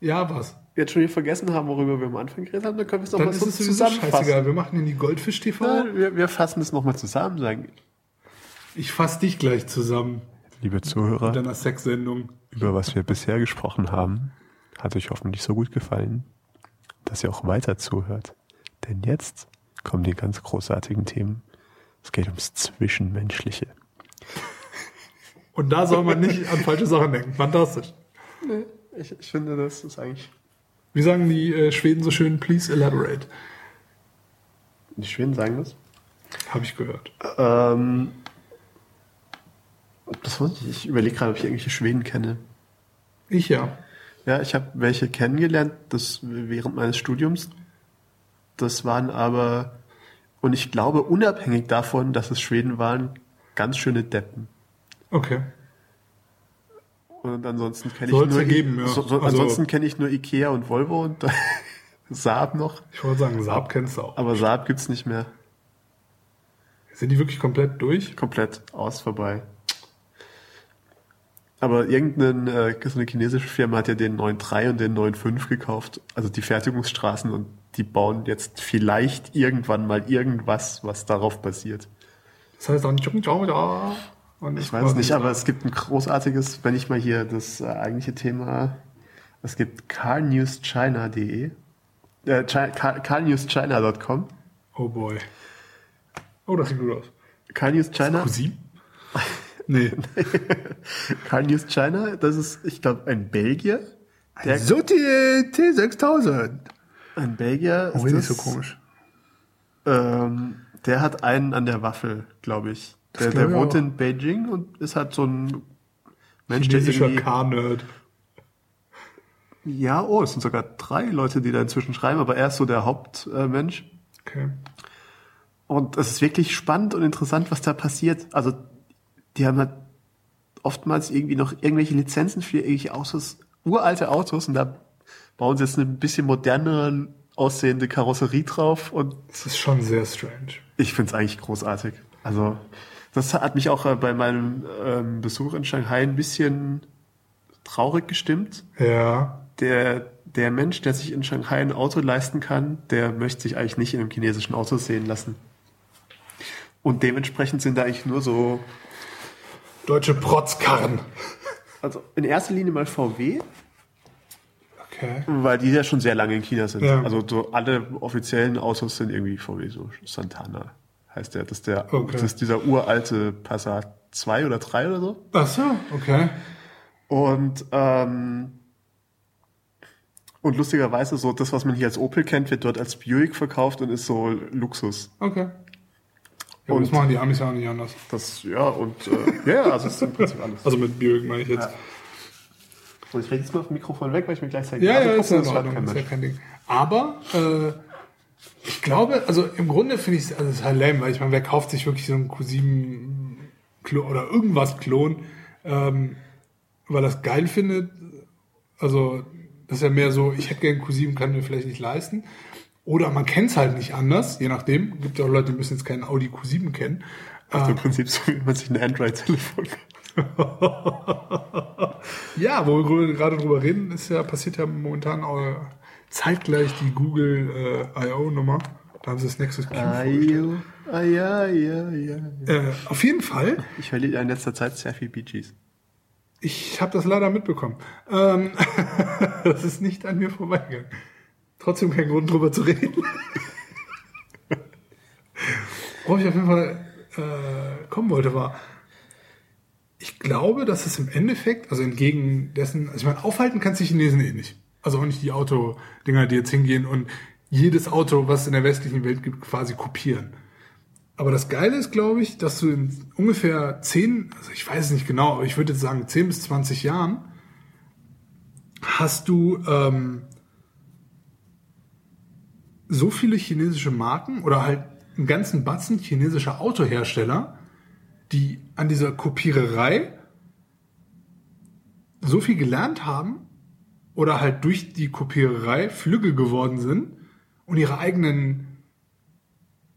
Ja, was? jetzt schon hier vergessen haben, worüber wir am Anfang geredet haben. Dann können wir es nochmal so es sowieso scheißegal. zusammenfassen. Wir machen in die Goldfisch TV. Wir, wir fassen es nochmal zusammen, sagen. Ich fass dich gleich zusammen Liebe mit Zuhörer, deiner Sexsendung. über was wir bisher gesprochen haben, hat euch hoffentlich so gut gefallen, dass ihr auch weiter zuhört. Denn jetzt kommen die ganz großartigen Themen. Es geht ums Zwischenmenschliche. Und da soll man nicht an falsche Sachen denken. Fantastisch. Ich, ich finde, das ist eigentlich. Wie sagen die äh, Schweden so schön, please elaborate. Die Schweden sagen das. Habe ich gehört. Ähm, das weiß ich. Ich überlege gerade, ob ich irgendwelche Schweden kenne. Ich ja. Ja, ich habe welche kennengelernt, das während meines Studiums. Das waren aber, und ich glaube, unabhängig davon, dass es Schweden waren, ganz schöne Deppen. Okay. Und ansonsten kenne ich nur ja geben, ja. so, so, Also- ansonsten kenne ich nur Ikea und Volvo und [LAUGHS] Saab noch, Ich wollte sagen, Saab kennst du auch. aber Saab gibt's nicht mehr. Sind die wirklich komplett durch? Komplett aus vorbei. Aber irgendeine äh, so eine chinesische Firma hat ja den 9.3 und den 9.5 gekauft, also die Fertigungsstraßen und die bauen jetzt vielleicht irgendwann mal irgendwas, was darauf basiert. Das heißt dann Chung Chao da. Und Ich weiß es nicht, aber es gibt ein großartiges, wenn ich mal hier das äh, eigentliche Thema, es gibt carnewschina.de, äh, Chi- car, carnewschina.com, Oh boy. Oh, das sieht gut aus. carnewschina, Cousin? Nee. [LAUGHS] carnewschina, das ist, ich glaube, ein Belgier, der, Sotil T6000. ein Belgier, Oh, ist nicht das, so komisch. Ähm, der hat einen an der Waffel, glaube ich. Der, glaub der wohnt auch. in Beijing und ist halt so ein Mensch, der Chinesischer irgendwie, Car-Nerd. ja, oh, es sind sogar drei Leute, die da inzwischen schreiben, aber er ist so der Hauptmensch. Okay. Und es ist wirklich spannend und interessant, was da passiert. Also, die haben halt oftmals irgendwie noch irgendwelche Lizenzen für irgendwelche Autos, uralte Autos und da bauen sie jetzt eine bisschen modernere aussehende Karosserie drauf und Das ist schon sehr strange. ich finde es eigentlich großartig. Also, das hat mich auch äh, bei meinem ähm, Besuch in Shanghai ein bisschen traurig gestimmt. Ja. Der, der Mensch, der sich in Shanghai ein Auto leisten kann, der möchte sich eigentlich nicht in einem chinesischen Auto sehen lassen. Und dementsprechend sind da eigentlich nur so, Deutsche Protzkarren. also in erster Linie mal VW, Okay. weil die ja schon sehr lange in China sind. Ja. Also so alle offiziellen Autos sind irgendwie VW, so Santana heißt der. Das ist, der, Okay. das ist dieser uralte Passat 2 oder 3 oder so. Ach so, okay. Und, ähm, und lustigerweise so das, was man hier als Opel kennt, wird dort als Buick verkauft und ist so Luxus. Okay. Ja, Und- das machen die Amis ja auch nicht anders. Das, ja, und äh, ja, also es ist im Prinzip alles. Also mit Buick meine ich jetzt. So, ich rede jetzt mal auf dem Mikrofon weg, weil ich mir gleichzeitig Ja, Nase ja, ist ja in das Ordnung, kein ist ja kein Ding. Aber äh, ich glaube, also im Grunde finde ich es also es ist halt lame, weil ich meine, wer kauft sich wirklich so einen Q7 Klon oder irgendwas Klon, ähm, weil es geil findet. Also das ist ja mehr so, ich hätte gerne einen Q7, kann mir vielleicht nicht leisten. Oder man kennt es halt nicht anders, je nachdem. Gibt ja auch Leute, die müssen jetzt keinen Audi Q7 kennen. Also im Prinzip so, wie man sich ein Android-Telefon [LAUGHS] [LAUGHS] Ja, wo wir gerade drüber reden, ist ja, passiert ja momentan auch zeitgleich die Google äh, I.O.-Nummer. Da haben sie das Nexus Q vorgestellt. Ah, ja, ja, ja. Äh, auf jeden Fall. Ich verliere in letzter Zeit sehr viel Bee Gees. Ich habe das leider mitbekommen. Ähm, [LAUGHS] das ist nicht an mir vorbeigegangen. Trotzdem kein Grund drüber zu reden. [LAUGHS] Worauf ich auf jeden Fall äh, kommen wollte, war, ich glaube, dass es im Endeffekt, also entgegen dessen, also ich meine, aufhalten kannst du Chinesen eh nicht. Also auch nicht die Autodinger, die jetzt hingehen und jedes Auto, was es in der westlichen Welt gibt, quasi kopieren. Aber das Geile ist, glaube ich, dass du in ungefähr 10, also ich weiß es nicht genau, aber ich würde jetzt sagen 10 bis 20 Jahren hast du ähm, so viele chinesische Marken oder halt einen ganzen Batzen chinesischer Autohersteller, die an dieser Kopiererei so viel gelernt haben oder halt durch die Kopiererei flügge geworden sind und ihre eigenen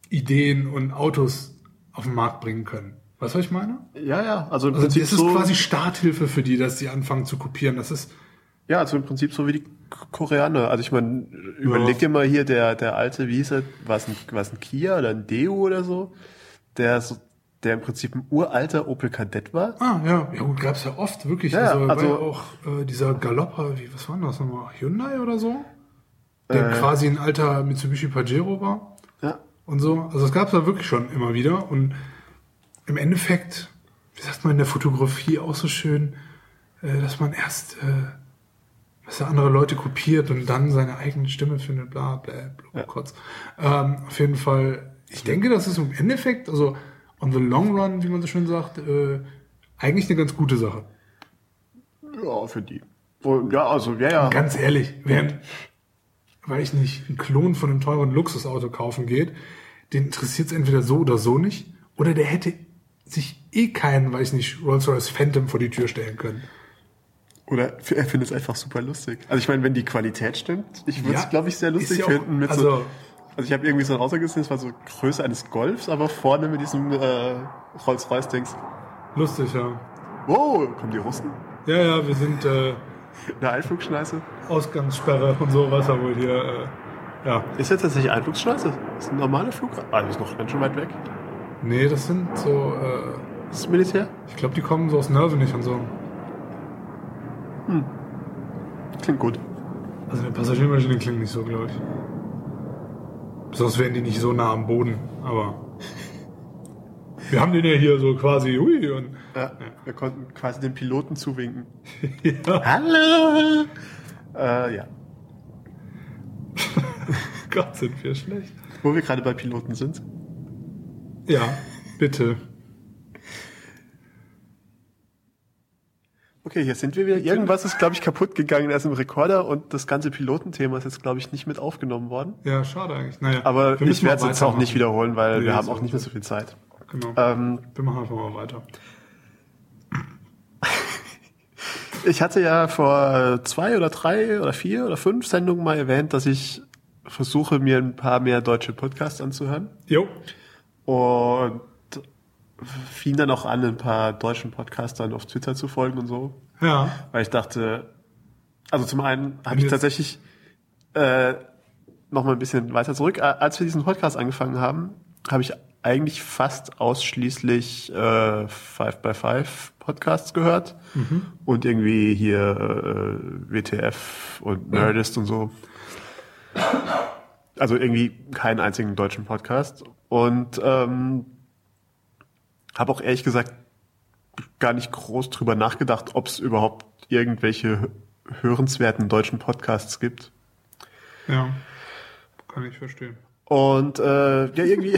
Ideen und Autos auf den Markt bringen können. Weißt du, was ich meine? Ja, ja, also im Also Prinzip das ist so, quasi Starthilfe für die, dass sie anfangen zu kopieren. Das ist ja, also im Prinzip so wie die Koreaner. Also ich meine, überleg dir mal hier der, der alte, wie hieß er, war es ein, war es ein Kia oder ein Deo oder so, der so, der im Prinzip ein uralter Opel Kadett war. Ah, ja. Ja gut, gab's ja oft, wirklich. Ja, also, also- war ja auch äh, dieser Galopper, wie, was war denn das nochmal? Hyundai oder so? Der Äh. quasi ein alter Mitsubishi Pajero war Ja. und so. Also das gab's ja wirklich schon immer wieder. Und im Endeffekt, wie sagt man in der Fotografie auch so schön, äh, dass man erst äh, dass er andere Leute kopiert und dann seine eigene Stimme findet, bla bla bla, Ja. kurz. Ähm, auf jeden Fall, ich denke, das ist im Endeffekt, also on the long run, wie man so schön sagt, äh, eigentlich eine ganz gute Sache. Ja, für die. Ja, also, ja, ja. Ganz ehrlich, während, weil ich nicht, ein Klon von einem teuren Luxusauto kaufen geht, den interessiert es entweder so oder so nicht, oder der hätte sich eh keinen, weiß nicht, Rolls-Royce Phantom vor die Tür stellen können. Oder er findet es einfach super lustig. Also ich meine, wenn die Qualität stimmt, ich würde es, Ja, glaube ich, sehr lustig ja auch- finden mit so. Also- ich habe irgendwie so ein Auto gesehen, das war so Größe eines Golfs, aber vorne mit diesem äh, Rolls-Royce-Dings. Lustig, ja. Wow, kommen die Russen? Ja, ja, wir sind äh, Eine Einflugschneise? Ausgangssperre und so, was er wohl hier, äh, ja. Ist jetzt tatsächlich Einflugschneise? Das ist ein normaler Flug. Ah, die ist noch ganz schön weit weg. Nee, das sind so, äh, Das ist Militär? ich glaube, die kommen so aus Nervenich und so. Klingt gut. Also eine Passagiermaschine klingt nicht so, glaube ich. Sonst wären die nicht so nah am Boden, aber. Wir haben den ja hier so quasi, hui, und. Ja, wir konnten quasi den Piloten zuwinken. [LAUGHS] Ja. Hallo! Äh, ja. [LAUGHS] Gott, sind wir schlecht. Wo wir gerade bei Piloten sind. Ja, bitte. Okay, hier sind wir wieder. Irgendwas ist, glaube ich, kaputt gegangen erst im Rekorder und das ganze Pilotenthema ist jetzt, glaube ich, nicht mit aufgenommen worden. Ja, schade eigentlich. Naja, Aber ich werde es jetzt auch nicht wiederholen, weil Nee, wir haben auch nicht mehr so viel Zeit. Genau. Ähm, wir machen einfach mal weiter. [LAUGHS] ich hatte ja vor zwei oder drei oder vier oder fünf Sendungen mal erwähnt, dass ich versuche, mir ein paar mehr deutsche Podcasts anzuhören. Jo. Und fing dann auch an, ein paar deutschen Podcastern auf Twitter zu folgen und so. Ja. Weil ich dachte, also zum einen habe ich tatsächlich äh, noch mal ein bisschen weiter zurück. Als wir diesen Podcast angefangen haben, habe ich eigentlich fast ausschließlich äh, Five by Five Podcasts gehört und irgendwie hier äh, WTF und Nerdist und so. Also irgendwie keinen einzigen deutschen Podcast und ähm, habe auch ehrlich gesagt gar nicht groß drüber nachgedacht, ob es überhaupt irgendwelche hörenswerten deutschen Podcasts gibt. Ja. Kann ich verstehen. Und äh, ja, irgendwie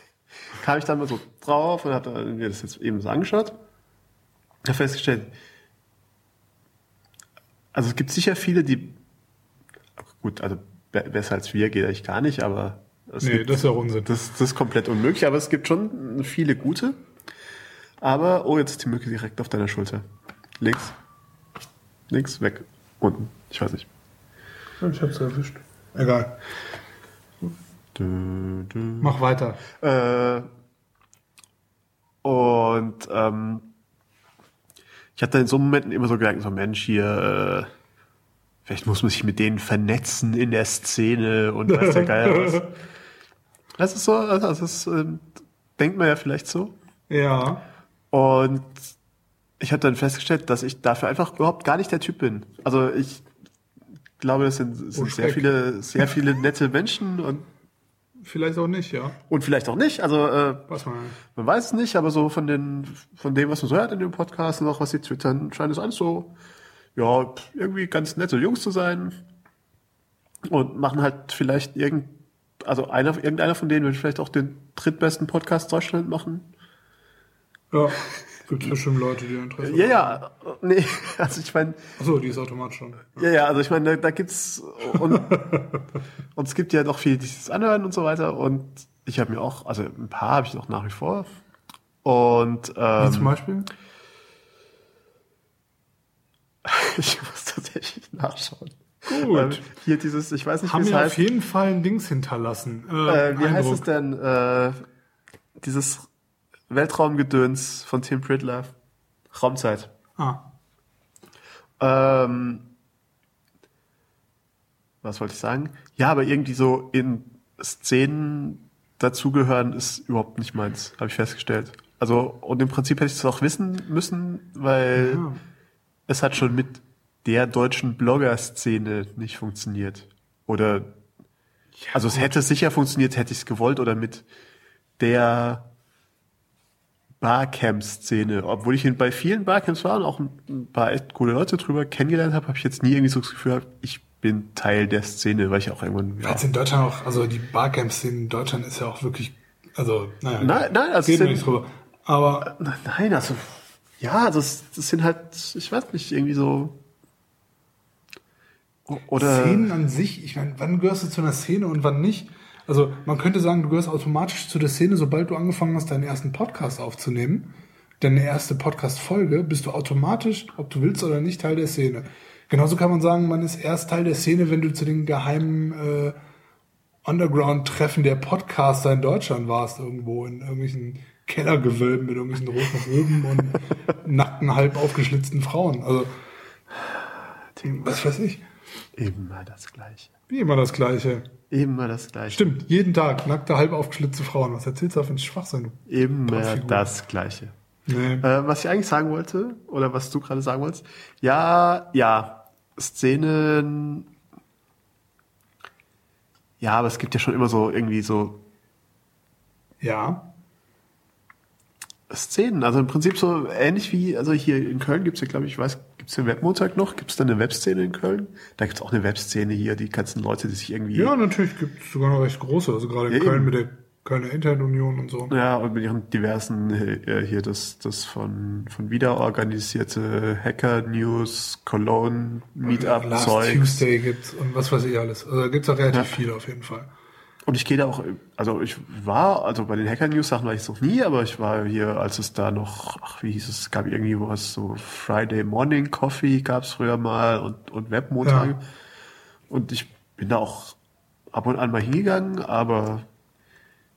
[LAUGHS] kam ich dann mal so drauf und habe mir das jetzt eben so angeschaut. Habe festgestellt, Also es gibt sicher viele, die gut, also be- besser als wir geht eigentlich gar nicht, aber es Nee, gibt, das ist ja Unsinn. das, das ist komplett unmöglich, aber es gibt schon viele gute. Aber, oh, jetzt ist die Mücke direkt auf deiner Schulter. Links. Links, weg. Unten. Ich weiß nicht. Ich hab's erwischt. Egal. Du, du. Mach weiter. Äh, und ähm, ich hatte in so Momenten immer so gedacht, so Mensch, hier, äh, vielleicht muss man sich mit denen vernetzen in der Szene und weiß der Geier was. [LAUGHS] Das ist so, also das ist, ähm, denkt man ja vielleicht so. Ja. Und ich habe dann festgestellt, dass ich dafür einfach überhaupt gar nicht der Typ bin. Also ich glaube, das sind, sind Oh, sehr viele, sehr viele nette Menschen und, Vielleicht auch nicht, ja. und vielleicht auch nicht. Also äh, Was mal. Man weiß es nicht, aber so von den, von dem, was man so hört in dem Podcast und auch was sie twittern, scheint es alles so, ja, irgendwie ganz nette Jungs zu sein. Und machen halt vielleicht irgend, also einer, irgendeiner von denen wird vielleicht auch den drittbesten Podcast Deutschland machen. Ja. Gibt bestimmt Leute, die Interesse Ja, ja, nee, [LAUGHS] also ich meine, Achso, die ist automatisch schon. ja, ja, also ich meine, da, da gibt's, und, und es gibt ja doch viele, die sich das anhören und so weiter. Und ich habe mir auch, also ein paar habe ich noch nach wie vor. Und, Wie zum ähm, Beispiel? [LAUGHS] Ich muss tatsächlich nachschauen. Gut. Hier dieses, ich weiß nicht, Haben wie es mir auf heißt. jeden Fall ein Dings hinterlassen. Äh, Äh, wie heißt Eindruck. es denn? Äh, dieses Weltraumgedöns von Tim Pridler. Raumzeit. Ah, Ähm, was wollte ich sagen? Ja, aber irgendwie so in Szenen dazugehören ist überhaupt nicht meins, habe ich festgestellt. Also, und im Prinzip hätte ich das auch wissen müssen, weil Ja. es hat schon mit der deutschen Blogger-Szene nicht funktioniert. Oder, also es hätte sicher funktioniert, hätte ich es gewollt, oder mit der Barcamp-Szene. Obwohl ich bei vielen Barcamps war und auch ein paar echt coole Leute drüber kennengelernt habe, habe ich jetzt nie irgendwie so das Gefühl gehabt, ich bin Teil der Szene, weil ich auch irgendwann, ja. Jetzt in Deutschland auch, also die Barcamp-Szene in Deutschland ist ja auch wirklich, also, naja. Nein, nein, also geht mir nicht drüber. Aber nein, also, ja, das, das sind halt, ich weiß nicht, irgendwie so, oder, Szenen an sich, ich meine, wann gehörst du zu einer Szene und wann nicht? Also man könnte sagen, du gehörst automatisch zu der Szene, sobald du angefangen hast, deinen ersten Podcast aufzunehmen, deine erste Podcast-Folge, bist du automatisch, ob du willst oder nicht, Teil der Szene. Genauso kann man sagen, man ist erst Teil der Szene, wenn du zu den geheimen äh, Underground-Treffen der Podcaster in Deutschland warst, irgendwo in irgendwelchen Kellergewölben mit irgendwelchen roten Röben und [LAUGHS] nackten, halb aufgeschlitzten Frauen. Also, was weiß ich. Immer das Gleiche. Wie immer das Gleiche. Immer das Gleiche. Stimmt, jeden Tag nackte, halb aufgeschlitzte Frauen. Was erzählst du da für einen Schwachsinn? Immer Figur. das Gleiche. Nee. Äh, was ich eigentlich sagen wollte, oder was du gerade sagen wolltest, ja, ja, Szenen, ja, aber es gibt ja schon immer so irgendwie so Ja. Szenen, also im Prinzip so ähnlich wie, also hier in Köln gibt's ja, glaube ich, weiß, gibt's den Webmontag noch? Gibt's da eine Webszene in Köln? Da gibt's auch eine Webszene hier, die ganzen Leute, die sich irgendwie, Ja, natürlich gibt es sogar noch recht große. Also gerade in Ja, Köln eben. mit der Kölner Internetunion und so. ja, und mit ihren diversen, äh, hier das, das von, von wieder organisierte Hacker News, Cologne, Meetup, Last Zeug. Tuesday gibt's und was weiß ich alles. Also da gibt's auch relativ viel auf jeden Fall. Und ich gehe da auch, also ich war, also bei den Hacker News Sachen war ich noch nie, aber ich war hier, als es da noch, ach, wie hieß es, gab irgendwie was, so Friday Morning Coffee gab's früher mal und, und Webmontage. Ja. Und ich bin da auch ab und an mal hingegangen, aber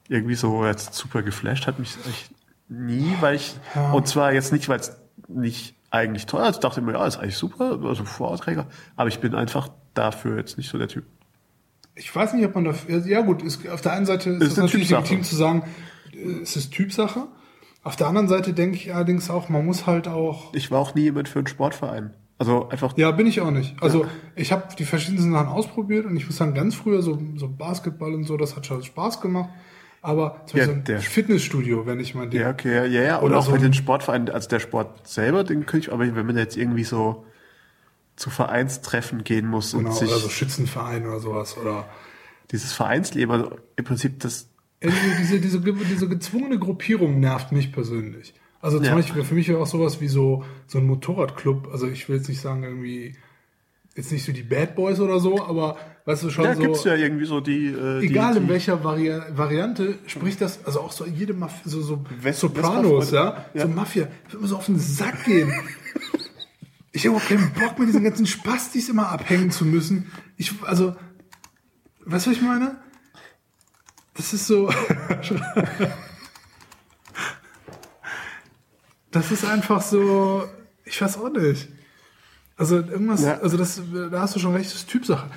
irgendwie so jetzt super geflasht hat mich echt nie, weil ich, Ja. und zwar jetzt nicht, weil es nicht eigentlich teuer ist, ich dachte mir, ja, ist eigentlich super, also Vorträger, aber ich bin einfach dafür jetzt nicht so der Typ. Ich weiß nicht, ob man dafür. Ja gut, ist, auf der einen Seite ist, es natürlich legitim zu sagen, äh, es ist Typsache. Auf der anderen Seite denke ich allerdings auch, man muss halt auch. Ich war auch nie jemand für einen Sportverein. Also einfach Ja, bin ich auch nicht. Also ich habe die verschiedensten Sachen ausprobiert und ich muss sagen, ganz früher so, so Basketball und so, das hat schon Spaß gemacht. Aber zum Ja, Beispiel der- ein Fitnessstudio, wenn ich mal den. Ja, okay, ja, ja, ja. Und auch so ein- den Sportvereinen, also der Sport selber, den könnte ich, aber wenn man jetzt irgendwie so zu Vereinstreffen gehen muss Genau, und sich oder so Schützenverein oder sowas. Oder dieses Vereinsleben, also im Prinzip das, Also diese, diese, diese gezwungene Gruppierung nervt mich persönlich. Also zum Ja. Beispiel für mich wäre auch sowas wie so, so ein Motorradclub. Also ich will jetzt nicht sagen irgendwie jetzt nicht so die Bad Boys oder so, aber weißt du schon Da so. gibt's ja irgendwie so die. Äh, Egal die, in welcher Vari Variante spricht das, also auch so jede Mafia, so, so West- Sopranos, ja, Westfront- ja. so Mafia, wird mir so auf den Sack gehen. [LAUGHS] ich habe auch keinen Bock, mit diesen ganzen Spastis immer abhängen zu müssen. Ich, also, weißt du, was ich meine? Das ist so. [LAUGHS] das ist einfach so, ich weiß auch nicht. Also irgendwas, Ja. also das, da hast du schon recht, das ist Typsache.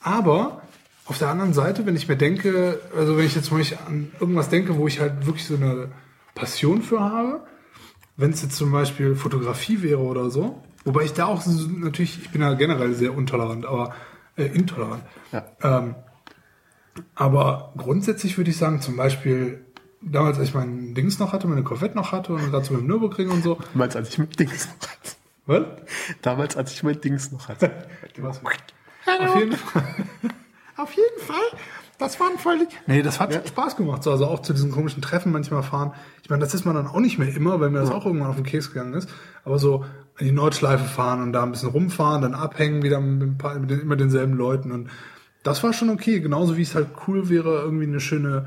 Aber auf der anderen Seite, wenn ich mir denke, also wenn ich jetzt Beispiel an irgendwas denke, wo ich halt wirklich so eine Passion für habe, wenn es jetzt zum Beispiel Fotografie wäre oder so, wobei ich da auch so- natürlich, ich bin ja generell sehr intolerant, aber äh, intolerant. Ja. Ähm, aber grundsätzlich würde ich sagen, zum Beispiel damals, als ich meinen Dings noch hatte, meine Corvette noch hatte und dazu mit dem Nürburgring und so. Damals, als ich mein Dings noch hatte. Was? Damals, als ich mein Dings noch hatte. [LAUGHS] Auf jeden Fall. [LAUGHS] Auf jeden Fall. Das waren voll. Nee, das hat schon Spaß gemacht. So, also auch zu diesen komischen Treffen manchmal fahren. Ich meine, das ist man dann auch nicht mehr immer, weil mir das auch irgendwann auf den Keks gegangen ist. Aber so an die Nordschleife fahren und da ein bisschen rumfahren, dann abhängen, wieder mit, ein paar, mit den, immer denselben Leuten. Und das war schon okay. Genauso wie es halt cool wäre, irgendwie eine schöne,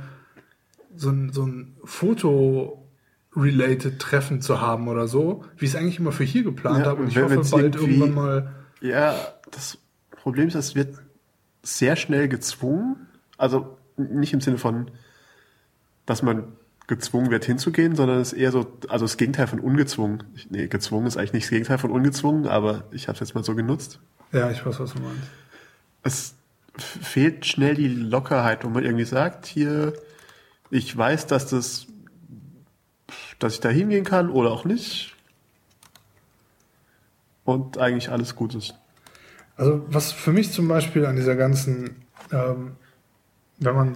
so ein, so ein Foto-related Treffen zu haben oder so, wie ich es eigentlich immer für hier geplant Ja, habe. Und ich hoffe bald irgendwann mal. Ja, das Problem ist, es wird sehr schnell gezwungen. Also nicht im Sinne von, dass man gezwungen wird hinzugehen, sondern es ist eher so, also das Gegenteil von ungezwungen. Ich- Nee, gezwungen ist eigentlich nicht das Gegenteil von ungezwungen, aber ich habe es jetzt mal so genutzt. Ja, ich weiß, was du meinst. Es fehlt schnell die Lockerheit, wo man irgendwie sagt, hier, ich weiß, dass das, dass ich da hingehen kann oder auch nicht. Und eigentlich alles gut ist. Also was für mich zum Beispiel an dieser ganzen, ähm, wenn man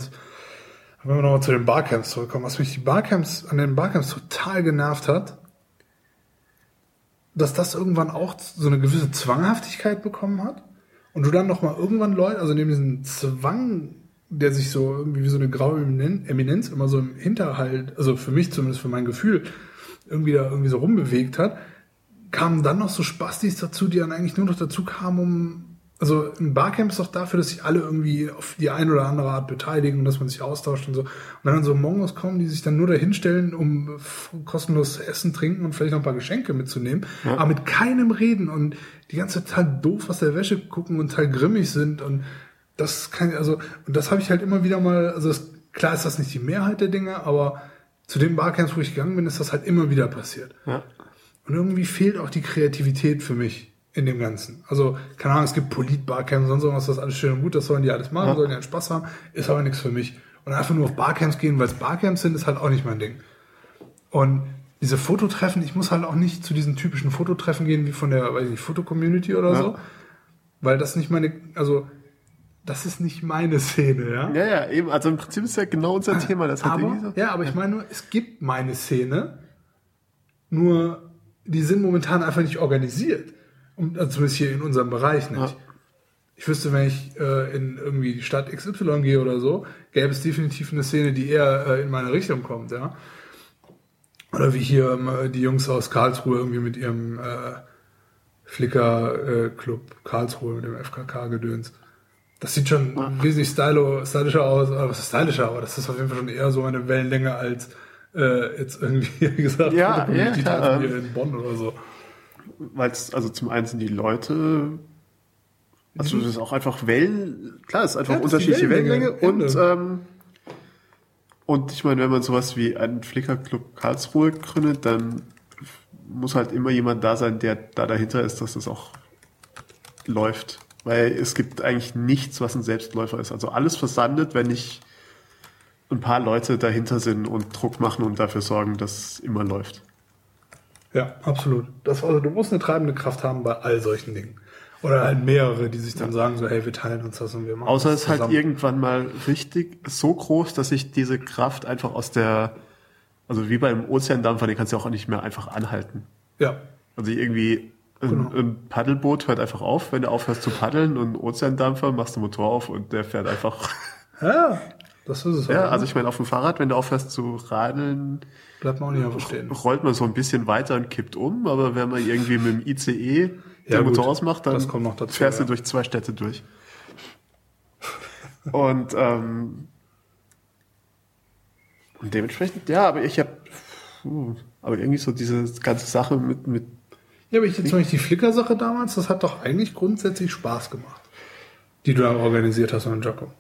wenn wir nochmal zu den Barcamps zurückkommen, was mich die Barcamps, an den Barcamps total genervt hat, dass das irgendwann auch so eine gewisse Zwanghaftigkeit bekommen hat und du dann nochmal irgendwann Leute, also neben diesem Zwang, der sich so irgendwie wie so eine graue Eminen- Eminenz immer so im Hinterhalt, also für mich zumindest, für mein Gefühl, irgendwie da irgendwie so rumbewegt hat, kamen dann noch so Spastis dazu, die dann eigentlich nur noch dazu kamen, um. Also ein Barcamp ist doch dafür, dass sich alle irgendwie auf die eine oder andere Art beteiligen und dass man sich austauscht und so. Und wenn dann so Mongos kommen, die sich dann nur dahinstellen, um kostenlos Essen, trinken und vielleicht noch ein paar Geschenke mitzunehmen, aber mit keinem reden und die ganze Zeit total doof aus der Wäsche gucken und total grimmig sind und das kann, also, und das habe ich halt immer wieder mal, also das, klar ist das nicht die Mehrheit der Dinge, aber zu den Barcamps, wo ich gegangen bin, ist das halt immer wieder passiert. Ja. Und irgendwie fehlt auch die Kreativität für mich in dem Ganzen. Also, keine Ahnung, es gibt Polit-Barcamps, sonst irgendwas, das ist alles schön und gut, das sollen die alles machen, Ja. sollen die einen Spaß haben, ist aber nichts für mich. Und einfach nur auf Barcamps gehen, weil es Barcamps sind, ist halt auch nicht mein Ding. Und diese Fototreffen, ich muss halt auch nicht zu diesen typischen Fototreffen gehen, wie von der, weiß ich nicht, Fotocommunity oder Ja. so. Weil das nicht meine, also, das ist nicht meine Szene, ja. Ja, ja, eben. Also im Prinzip ist ja genau unser Thema. Das hat irgendwie Aber, so. ja, aber ich meine nur, es gibt meine Szene, nur die sind momentan einfach nicht organisiert. Und, also zumindest hier in unserem Bereich nicht. Ja. Ich wüsste, wenn ich äh, in irgendwie die Stadt XY gehe oder so, gäbe es definitiv eine Szene, die eher äh, in meine Richtung kommt, ja. Oder wie hier ähm, die Jungs aus Karlsruhe irgendwie mit ihrem äh, Flickr-Club Karlsruhe, mit dem FKK-Gedöns. Das sieht schon wesentlich stylo, stylischer aus, aber was ist stylischer, aber das ist auf jeden Fall schon eher so eine Wellenlänge als äh, jetzt irgendwie, [LAUGHS] wie gesagt, Ja, ja, Treffen ähm. hier in Bonn oder so. Weil es, also zum einen sind die Leute, also das ist auch einfach Wellen, klar, es ist einfach Ja, unterschiedliche Wellenlänge, Wellenlänge und, ähm, und ich meine, wenn man sowas wie einen Flickerclub Karlsruhe gründet, dann muss halt immer jemand da sein, der da dahinter ist, dass das auch läuft. Weil es gibt eigentlich nichts, was ein Selbstläufer ist. Also alles versandet, wenn nicht ein paar Leute dahinter sind und Druck machen und dafür sorgen, dass es immer läuft. Ja, absolut. Das, also du musst eine treibende Kraft haben bei all solchen Dingen. Oder halt mehrere, die sich dann sagen so, hey, wir teilen uns das und wir machen Außer es ist halt irgendwann mal richtig so groß, dass sich diese Kraft einfach aus der, also wie beim Ozeandampfer, den kannst du auch nicht mehr einfach anhalten. Ja, Also irgendwie ein, Genau. ein Paddelboot hört einfach auf, wenn du aufhörst zu paddeln und ein Ozeandampfer machst du Motor auf und der fährt einfach. ja, [LAUGHS] das ist es. ja, halt, also ne? ich meine, auf dem Fahrrad, wenn du aufhörst zu radeln, Bleibt man auch nicht einfach stehen. rollt man so ein bisschen weiter und kippt um, aber wenn man irgendwie mit dem ICE Ja, gut, Motor ausmacht, dann dazu, fährst ja. du durch zwei Städte durch. und, ähm, und dementsprechend, ja, aber ich habe, aber irgendwie so diese ganze Sache mit, mit Ja, aber ich jetzt zum Beispiel die Flickr-Sache damals, das hat doch eigentlich grundsätzlich Spaß gemacht. Die du da organisiert hast in Jocko.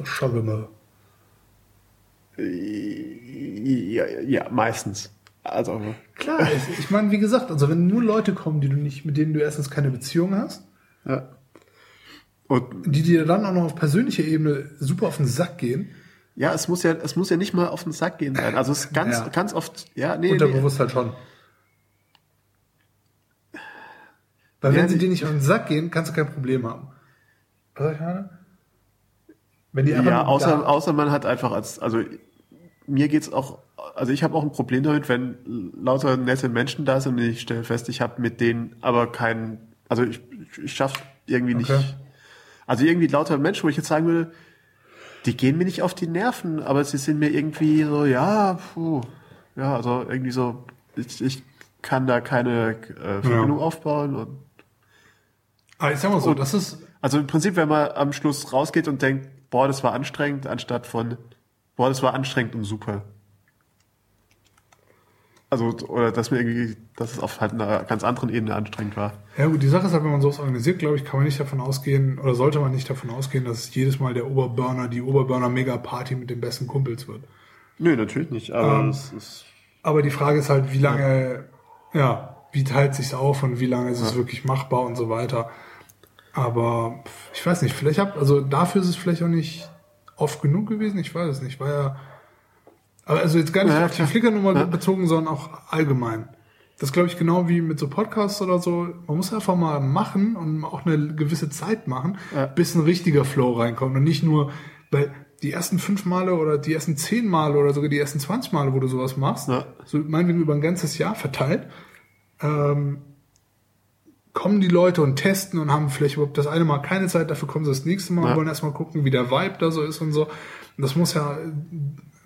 Das schauen wir mal. ja, ja, meistens. Also, Klar, ich, ich meine, wie gesagt, also wenn nur Leute kommen, die du nicht, mit denen du erstens keine Beziehung hast, ja. Und die dir dann auch noch auf persönlicher Ebene super auf den Sack gehen, ja, es muss ja, es muss ja nicht mal auf den Sack gehen sein. Also es ist ganz, Ja. ganz oft, ja, nee, nee. unterbewusst halt schon. Weil Ja, wenn sie dir nicht auf den Sack gehen, kannst du kein Problem haben. Was sag ich gerade? Wenn die Ja, außer, außer man hat einfach als, also mir geht's auch, also ich habe auch ein Problem damit, wenn lauter nette Menschen da sind und ich stelle fest, ich habe mit denen aber keinen, also ich, ich schaffe irgendwie Okay. nicht, also irgendwie lauter Menschen, wo ich jetzt sagen würde, die gehen mir nicht auf die Nerven, aber sie sind mir irgendwie so, ja, puh, ja, also irgendwie so, ich, ich kann da keine äh, Verbindung aufbauen und Aber ich sag mal so, das ist, also im Prinzip, wenn man am Schluss rausgeht und denkt, boah, das war anstrengend, anstatt von, boah, das war anstrengend und super. Also, oder dass mir irgendwie, dass es auf halt einer ganz anderen Ebene anstrengend war. ja gut, die Sache ist halt, wenn man sowas organisiert, glaube ich, kann man nicht davon ausgehen, oder sollte man nicht davon ausgehen, dass es jedes Mal der Oberburner, die Oberburner-Mega-Party mit den besten Kumpels wird. Nö, natürlich nicht, aber Ähm, es ist, Aber die Frage ist halt, wie lange, ja, wie teilt sich's auf und wie lange ist es wirklich machbar und so weiter. Aber ich weiß nicht, vielleicht hab, also dafür ist es vielleicht auch nicht oft genug gewesen, ich weiß es nicht, war ja, aber also jetzt gar nicht Ja, auf die. Flickr-Nummer Ja. bezogen, sondern auch allgemein. Das glaube ich genau wie mit so Podcasts oder so. Man muss einfach mal machen und auch eine gewisse Zeit machen, Ja. bis ein richtiger Flow reinkommt und nicht nur, weil die ersten fünf Male oder die ersten zehn Male oder sogar die ersten 20 Male, wo du sowas machst, Ja. so meinetwegen über ein ganzes Jahr verteilt, ähm, kommen die Leute und testen und haben vielleicht überhaupt das eine Mal keine Zeit, dafür kommen sie das nächste Mal Ja. und wollen erstmal gucken, wie der Vibe da so ist und so. Und das muss ja,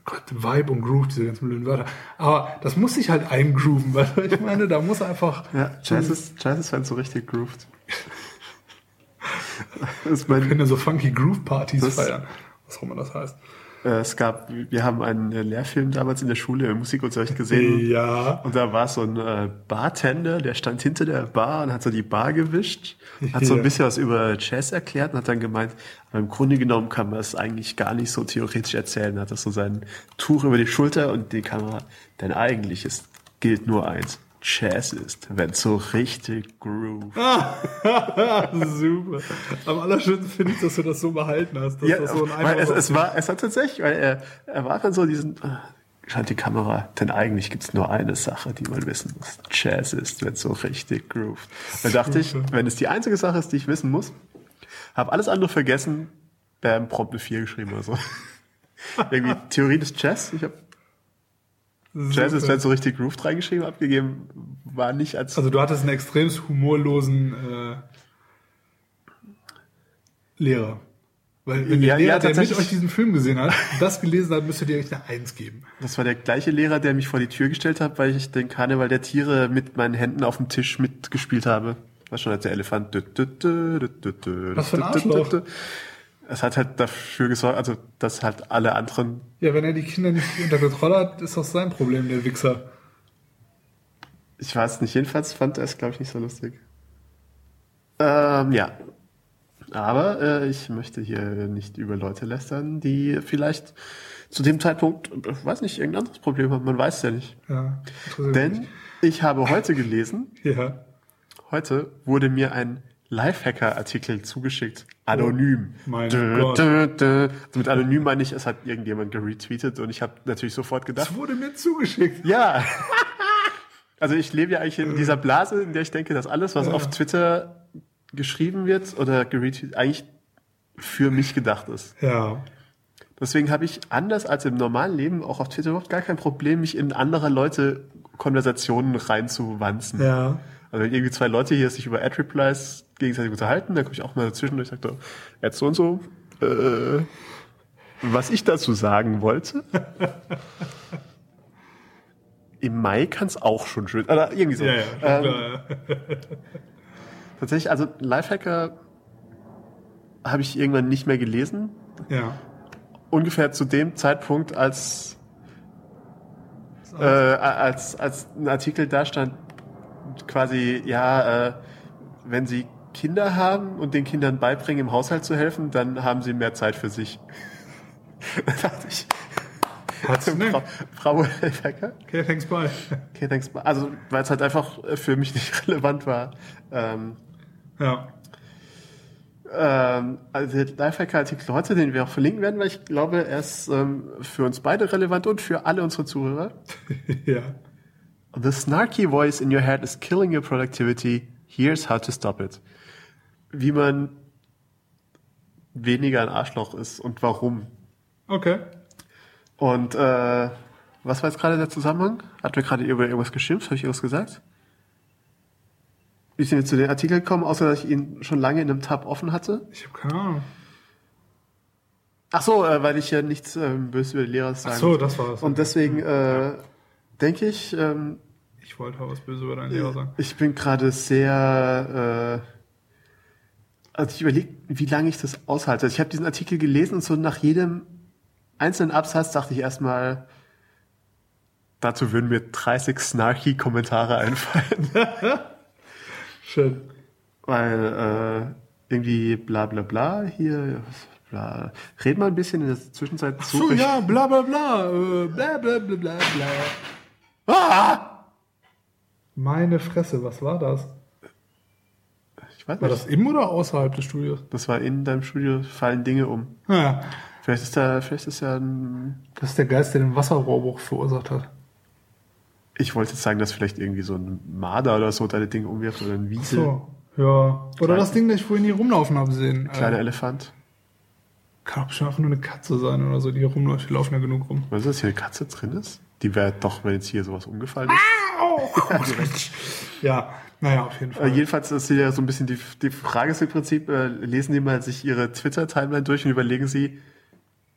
Gott, Vibe und Groove, diese ganzen blöden Wörter. Aber das muss sich halt eingrooven, [LAUGHS] weil ich meine, da muss einfach, ja, Jazz ist, Jazz ist, es so richtig groovt. [LAUGHS] das ist mein, können ja so funky Groove-Partys feiern. Was auch immer das heißt. Äh, es gab, wir haben einen äh, Lehrfilm damals in der Schule im Musikunterricht gesehen. Ja. Und da war so ein äh, Bartender, der stand hinter der Bar und hat so die Bar gewischt, hat so ein [LAUGHS] bisschen was über Jazz erklärt und hat dann gemeint, aber im Grunde genommen kann man es eigentlich gar nicht so theoretisch erzählen. Hat das so sein Tuch über die Schulter und die Kamera. Denn eigentlich ist, gilt nur eins. Jazz ist, wenn so richtig groove. [LAUGHS] Super. Am allerschönsten finde ich, dass du das so behalten hast. Ja, so weil es, es war, es hat tatsächlich, weil er, er war dann so diesen, äh, scheint die Kamera, denn eigentlich gibt's nur eine Sache, die man wissen muss. Jazz ist, wenn so richtig groovt. Da dachte ich, wenn es die einzige Sache ist, die ich wissen muss, habe alles andere vergessen, bam, prompt eine 4 geschrieben oder so. [LAUGHS] Irgendwie Theorie des Jazz, ich habe Jazz ist, wenn so richtig grooved reingeschrieben, abgegeben, war nicht als, Also du hattest einen extrem humorlosen äh, Lehrer. Weil wenn Ja, der Lehrer, ja, der mit euch diesen Film gesehen hat, das gelesen hat, müsstet ihr euch eine Eins geben. Das war der gleiche Lehrer, der mich vor die Tür gestellt hat, weil ich den Karneval der Tiere mit meinen Händen auf dem Tisch mitgespielt habe. War schon als der Elefant. Was für ein Arschloch. Es hat halt dafür gesorgt, also dass halt alle anderen. Ja, wenn er die Kinder nicht unter Kontrolle hat, ist das sein Problem, der Wichser. Ich weiß nicht, jedenfalls fand er es, glaube ich, nicht so lustig. Ähm, ja. Aber äh, ich möchte hier nicht über Leute lästern, die vielleicht zu dem Zeitpunkt, äh, weiß nicht, irgendein anderes Problem haben. Man weiß ja nicht. Ja. Denn ich habe heute gelesen, Ja. Heute wurde mir ein Lifehacker-Artikel zugeschickt. Anonym. Oh, mein Dö, Gott. dö, dö. Also mit anonym meine ich, es hat irgendjemand geretweetet und ich habe natürlich sofort gedacht, Das wurde mir zugeschickt. ja. [LAUGHS] Also ich lebe ja eigentlich in dieser Blase, in der ich denke, dass alles, was auf Twitter geschrieben wird oder geretweetet, eigentlich für mich gedacht ist. Ja. Deswegen habe ich anders als im normalen Leben auch auf Twitter überhaupt gar kein Problem, mich in anderer Leute Konversationen reinzuwanzen. Ja. Also wenn irgendwie zwei Leute hier sich über Ad-Replies gegenseitig unterhalten, dann komme ich auch mal dazwischen und ich sage, Ad so und so, äh, was ich dazu sagen wollte. Im Mai kann es auch schon schön, oder irgendwie so. Ja, ja. ähm, klar. Tatsächlich, also Lifehacker habe ich irgendwann nicht mehr gelesen. Ja. Ungefähr zu dem Zeitpunkt, als, äh, als, als ein Artikel da stand, quasi, ja, äh, wenn sie Kinder haben und den Kindern beibringen, im Haushalt zu helfen, dann haben sie mehr Zeit für sich. [LAUGHS] da dachte ich, [LAUGHS] Frau. Frau Lifehacker? Okay, thanks, bye. Okay, thanks. Also, weil es halt einfach für mich [LAUGHS] nicht relevant war. Ähm, Ja. ähm, also der Lifehacker-Artikel heute, den wir auch verlinken werden, weil ich glaube, er ist ähm, für uns beide relevant und für alle unsere Zuhörer. ja. The snarky voice in your head is killing your productivity. Here's how to stop it. Wie man weniger ein Arschloch ist und warum. Okay. Und äh, was war jetzt gerade der Zusammenhang? Hat mir gerade über irgendwas geschimpft? Habe ich irgendwas gesagt? Wie sind wir zu dem Artikel gekommen, außer dass ich ihn schon lange in einem Tab offen hatte? Ich habe keine Ahnung. Ach so, äh, weil ich ja nichts ähm, böse über die Lehrer sagen Ach so, das war es. Und deswegen äh, denke ich, ähm, Ich wollte auch was Böses über deinen Lehrer sagen. ich bin gerade sehr, äh, also ich überlege, wie lange ich das aushalte. Also ich habe diesen Artikel gelesen und so nach jedem einzelnen Absatz dachte ich erstmal, dazu würden mir 30 snarky Kommentare einfallen. [LAUGHS] Schön. Weil äh, irgendwie bla bla bla hier, bla. Red mal ein bisschen in der Zwischenzeit So, suche ich- ja, bla bla bla. Äh, bla bla bla bla bla. Ah! Meine Fresse, was war das? Ich weiß War nicht. das im oder außerhalb des Studios? Das war in deinem Studio, fallen Dinge um. Ja, Vielleicht ist da, vielleicht ist ja ein, das ist der Geist, der den Wasserrohrbruch verursacht hat. ich wollte jetzt sagen, dass vielleicht irgendwie so ein Marder oder so deine Dinge umwirft oder ein Wiesel, So, ja. Oder das Ding, das ich vorhin hier rumlaufen habe sehen. kleiner Äh, Elefant. kann auch bestimmt einfach nur eine Katze sein oder so, die hier rumläuft. Die laufen ja genug rum. Was ist das, hier eine Katze drin ist? Die wäre doch, wenn jetzt hier sowas umgefallen ist. [LAUGHS] [LAUGHS] Ja, naja, auf jeden Äh, Fall. jedenfalls ist hier ja so ein bisschen die, die Frage ist im Prinzip, äh, lesen die mal sich ihre Twitter-Timeline durch und überlegen sie,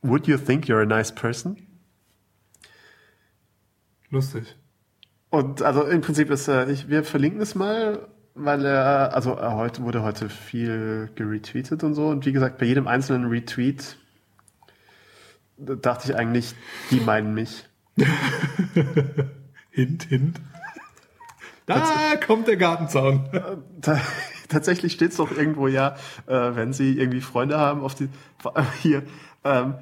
would you think you're a nice person? Lustig. Und also im Prinzip ist, äh, ich, wir verlinken es mal, weil er, also er heute wurde heute viel geretweetet und so. Und wie gesagt, bei jedem einzelnen Retweet da dachte ich eigentlich, die meinen mich. [LAUGHS] Hint, hint. Da kommt der Gartenzaun. [LAUGHS] Ta [LAUGHS] tatsächlich steht es doch irgendwo ja, äh, wenn sie irgendwie Freunde haben, auf die [LAUGHS] hier. Ähm,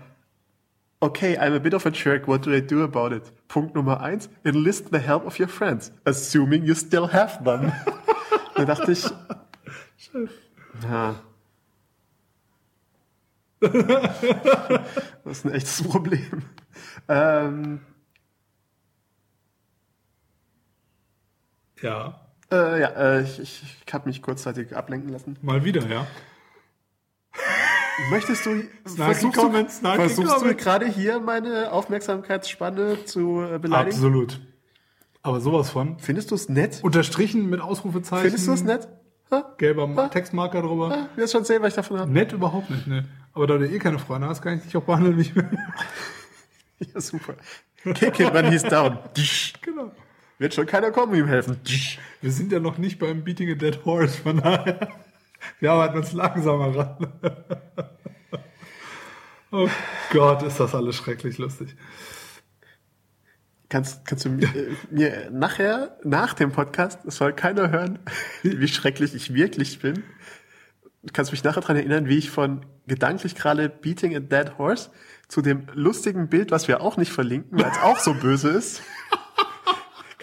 okay, I'm a bit of a jerk. What do I do about it? Punkt Nummer eins: Enlist the help of your friends, assuming you still have them. da dachte ich, ja. das ist ein echtes Problem. Ähm, Ja. äh, ja, äh, ich, ich, ich habe mich kurzzeitig ablenken lassen. Mal wieder, ja. Möchtest du, versuchst, Comment, du, versuchst du gerade hier meine Aufmerksamkeitsspanne zu äh, beleidigen? Absolut. Aber sowas von. Findest du es nett? Unterstrichen mit Ausrufezeichen. Findest du es nett? Ha? Gelber Ma- Textmarker drüber. Ha? Du wirst schon sehen, was ich davon habe. Nett überhaupt nicht, ne. Aber da du eh keine Freunde hast, kann ich dich auch behandeln, wie ich will. [LAUGHS] Ja, super. Kick him when he's down. [LAUGHS] Genau. Wird schon keiner kommen, ihm helfen. Wir sind ja noch nicht beim Beating a Dead Horse, von daher. Wir arbeiten uns langsamer ran. Oh Gott, ist das alles schrecklich lustig. Kannst, kannst du mir, äh, mir nachher, nach dem Podcast, es soll keiner hören, wie schrecklich ich wirklich bin. Du kannst mich nachher daran erinnern, wie ich von gedanklich gerade Beating a Dead Horse zu dem lustigen Bild, was wir auch nicht verlinken, weil es auch so böse ist. [LAUGHS]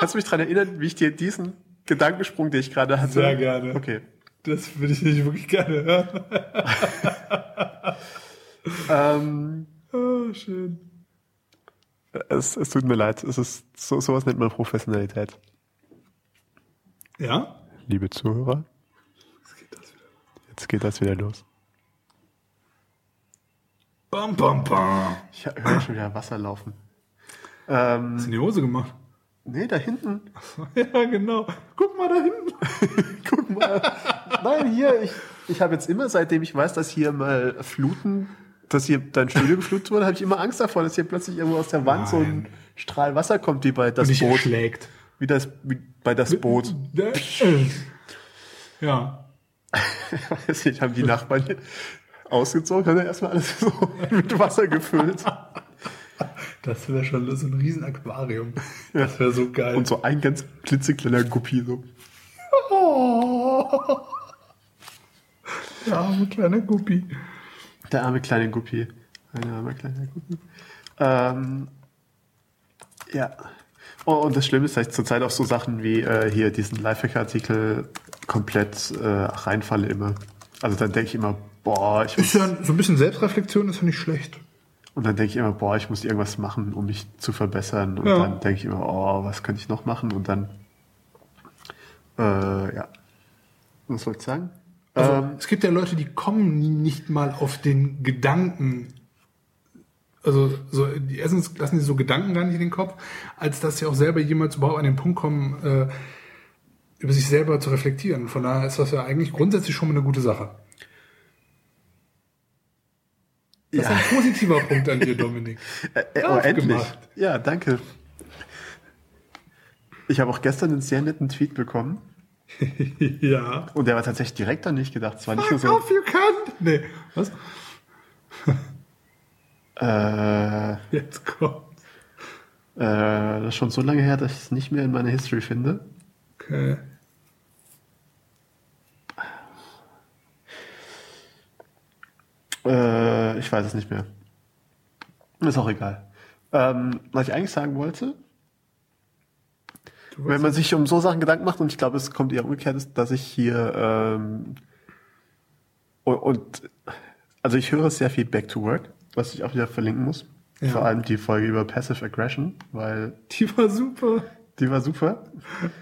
Kannst du mich daran erinnern, wie ich dir diesen Gedankensprung, den ich gerade hatte? Sehr gerne. Okay. Das würde ich nicht wirklich gerne hören. [LAUGHS] Ähm, Oh, schön. es, es tut mir leid. Es ist, so, sowas nennt man Professionalität. Ja? Liebe Zuhörer, Jetzt geht das wieder. jetzt geht das wieder los. Bam, bam, bam. Ich höre schon wieder Wasser laufen. Ähm, Hast du in die Hose gemacht? Nee, da hinten. [LAUGHS] Ja, genau. Guck mal da hinten. [LAUGHS] Guck mal. Nein, hier, ich, ich habe jetzt immer, seitdem ich weiß, dass hier mal Fluten, dass hier dein Studio geflutet wurde, habe ich immer Angst davor, dass hier plötzlich irgendwo aus der Wand so ein Nein. Strahl Wasser kommt, wie bei das Und Boot. erschlägt. Wie, das, wie bei das Boot. Ja. [LAUGHS] weiß nicht, haben die Nachbarn hier ausgezogen, haben dann erstmal alles so mit Wasser gefüllt. Das wäre schon so ein riesen Aquarium. Das wäre so geil. Und so ein ganz klitzekleiner Guppi so. oh. [LAUGHS] Der arme kleine Guppi. Der arme kleine Guppi. Ein armer kleiner Guppi. Ähm, ja. Oh, und das Schlimme ist, dass ich zurzeit auf so Sachen wie äh, hier diesen Lifehack-Artikel komplett äh, reinfalle immer. Also dann denke ich immer, boah, ich Ist muss, ja so ein bisschen Selbstreflexion ist ja nicht schlecht. Und dann denke ich immer, boah, ich muss irgendwas machen, um mich zu verbessern. Und Ja. dann denke ich immer, oh, was könnte ich noch machen? Und dann, äh, ja. Was wollte ich sagen? Also, ähm, es gibt ja Leute, die kommen nie- nicht mal auf den Gedanken, also so, die erstens lassen sie so Gedanken gar nicht in den Kopf, als dass sie auch selber jemals überhaupt an den Punkt kommen, äh, über sich selber zu reflektieren. Von daher ist das ja eigentlich grundsätzlich schon mal eine gute Sache. Das ist Ja. ein positiver Punkt an dir, Dominik. [LAUGHS] Äh, oh, Aufgemacht. endlich. Ja, danke. Ich habe auch gestern einen sehr netten Tweet bekommen. [LAUGHS] ja. Und der war tatsächlich direkt an mich gedacht. Es war nicht nur Fuck so, off, you cunt! Nee, was? [LAUGHS] äh, Jetzt kommt. äh, das ist schon so lange her, dass ich es nicht mehr in meiner History finde. Okay. Äh, ich weiß es nicht mehr. Ist auch egal. Ähm, was ich eigentlich sagen wollte, wenn man sich um so Sachen Gedanken macht, und ich glaube, es kommt eher umgekehrt, ist, dass ich hier ähm, und, und also ich höre sehr viel Back to Work, was ich auch wieder verlinken muss. Ja. Vor allem die Folge über Passive Aggression, weil Die war super. die war super.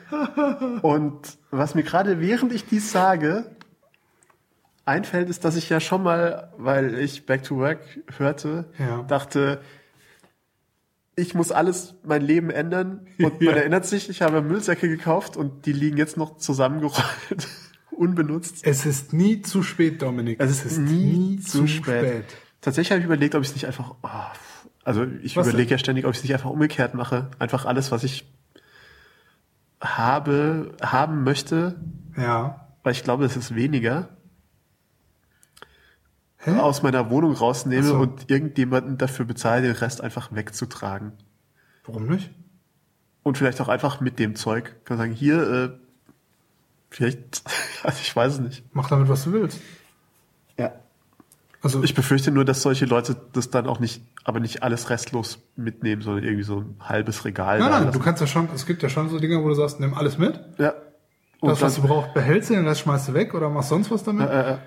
[LAUGHS] Und was mir gerade während ich dies sage einfällt, ist, dass ich ja schon mal, weil ich Back to Work hörte, Ja. dachte, ich muss alles mein Leben ändern. Und man [LAUGHS] Ja. erinnert sich, ich habe Müllsäcke gekauft und die liegen jetzt noch zusammengerollt, [LAUGHS] unbenutzt. Es ist nie zu spät, Dominik. Es ist nie zu spät. Tatsächlich habe ich überlegt, ob ich es nicht einfach, oh, also ich überlege ja ständig, ob ich es nicht einfach umgekehrt mache. Einfach alles, was ich habe, haben möchte, Ja. weil ich glaube, es ist weniger, Hä? aus meiner Wohnung rausnehme so. und irgendjemanden dafür bezahle, den Rest einfach wegzutragen. Warum nicht? Und vielleicht auch einfach mit dem Zeug. Kann sagen, hier, äh, vielleicht, [LAUGHS] also ich weiß es nicht. Mach damit, was du willst. Ja. Also Ich befürchte nur, dass solche Leute das dann auch nicht, aber nicht alles restlos mitnehmen, sondern irgendwie so ein halbes Regal. nein, nein, lassen. du kannst ja schon, es gibt ja schon so Dinge, wo du sagst, nimm alles mit. Ja. Und Das, was du dann, brauchst, behältst du, den Rest schmeißt du weg oder machst sonst was damit. äh, äh,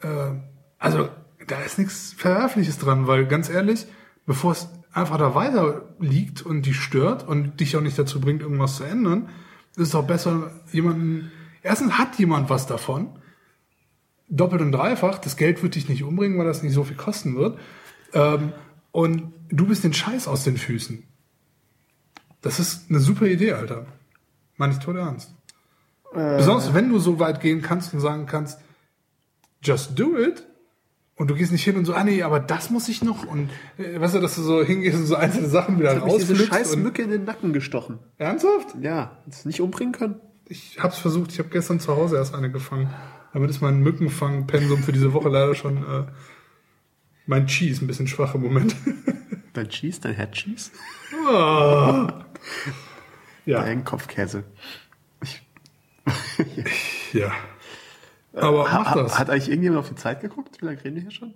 Äh, also, da ist nichts Verwerfliches dran, weil ganz ehrlich, bevor es einfach da weiter liegt und dich stört und dich auch nicht dazu bringt, irgendwas zu ändern, ist es doch besser, jemanden. Erstens hat jemand was davon. Doppelt und dreifach. Das Geld wird dich nicht umbringen, weil das nicht so viel kosten wird. Ähm, und du bist den Scheiß aus den Füßen. Das ist eine super Idee, Alter. Meine ich tot ernst. Besonders wenn du so weit gehen kannst und sagen kannst, just do it. Und du gehst nicht hin und so, ah nee, aber das muss ich noch. Und äh, weißt du, dass du so hingehst und so einzelne Sachen wieder hat mich diese scheiß Mücke in den Nacken gestochen. Ernsthaft? Ja, das nicht umbringen können. Ich hab's versucht, ich habe gestern zu Hause erst eine gefangen. Damit ist mein Mückenfangpensum für diese Woche leider schon äh, mein Cheese ein bisschen schwach im Moment. [LAUGHS] Dein Cheese, dein Head Cheese? ja, Dein Kopfkäse. [LAUGHS] ja. Aber mach Ha- das. Hat eigentlich irgendjemand auf die Zeit geguckt? Wie lange reden wir hier schon?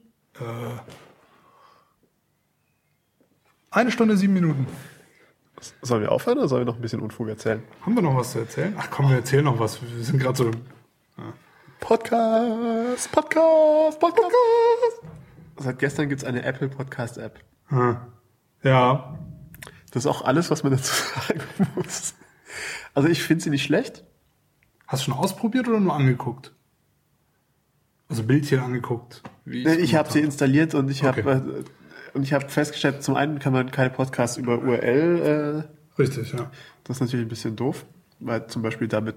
Eine Stunde, sieben Minuten. Sollen wir aufhören oder sollen wir noch ein bisschen Unfug erzählen? Haben wir noch was zu erzählen? Ach komm, wir erzählen noch was. Wir sind gerade so. Podcast, Podcast, Podcast. Seit gestern gibt es eine Apple Podcast App. Ja. Das ist auch alles, was man dazu [LAUGHS] sagen muss. Also ich finde sie nicht schlecht. Hast du schon ausprobiert oder nur angeguckt? Also Bildchen angeguckt. Ich's Ich habe sie installiert und ich Okay. habe äh, und ich habe festgestellt, zum einen kann man keine Podcasts über URL, äh, Richtig, ja. das ist natürlich ein bisschen doof, weil zum Beispiel damit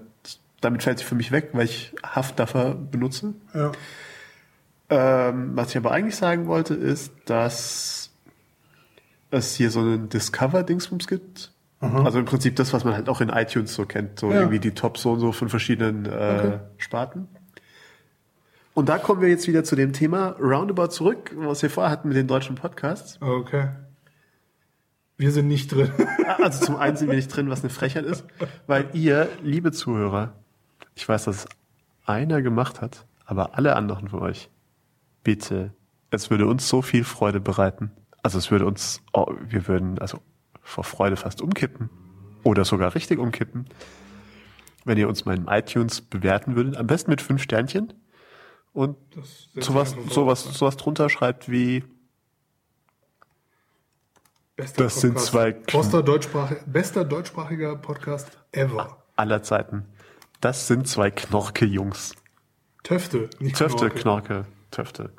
damit fällt sie für mich weg, weil ich Haftdaffer benutze. ja. Ähm, was ich aber eigentlich sagen wollte, ist, dass es hier so einen Discover-Dingsbums gibt. Also im Prinzip das, was man halt auch in iTunes so kennt, so Ja. irgendwie die Top so und so von verschiedenen äh, Okay. Sparten. Und da kommen wir jetzt wieder zu dem Thema Roundabout zurück, was wir vorher hatten mit den deutschen Podcasts. Okay. Wir sind nicht drin. [LAUGHS] Also zum einen sind wir nicht drin, was eine Frechheit ist, weil ihr, liebe Zuhörer, ich weiß, dass es einer gemacht hat, aber alle anderen von euch, bitte, es würde uns so viel Freude bereiten. Also es würde uns, oh, wir würden also vor Freude fast umkippen oder sogar richtig umkippen, wenn ihr uns mal in iTunes bewerten würdet, am besten mit fünf Sternchen und sowas, sowas, sowas drunter schreibt wie Bester Das sind Podcast. zwei- Bester, deutschsprachig, bester deutschsprachiger Podcast ever. aller Zeiten. Das sind zwei Knorke-Jungs. Töfte, nicht Töfte, Knorke. Knorke, Töfte.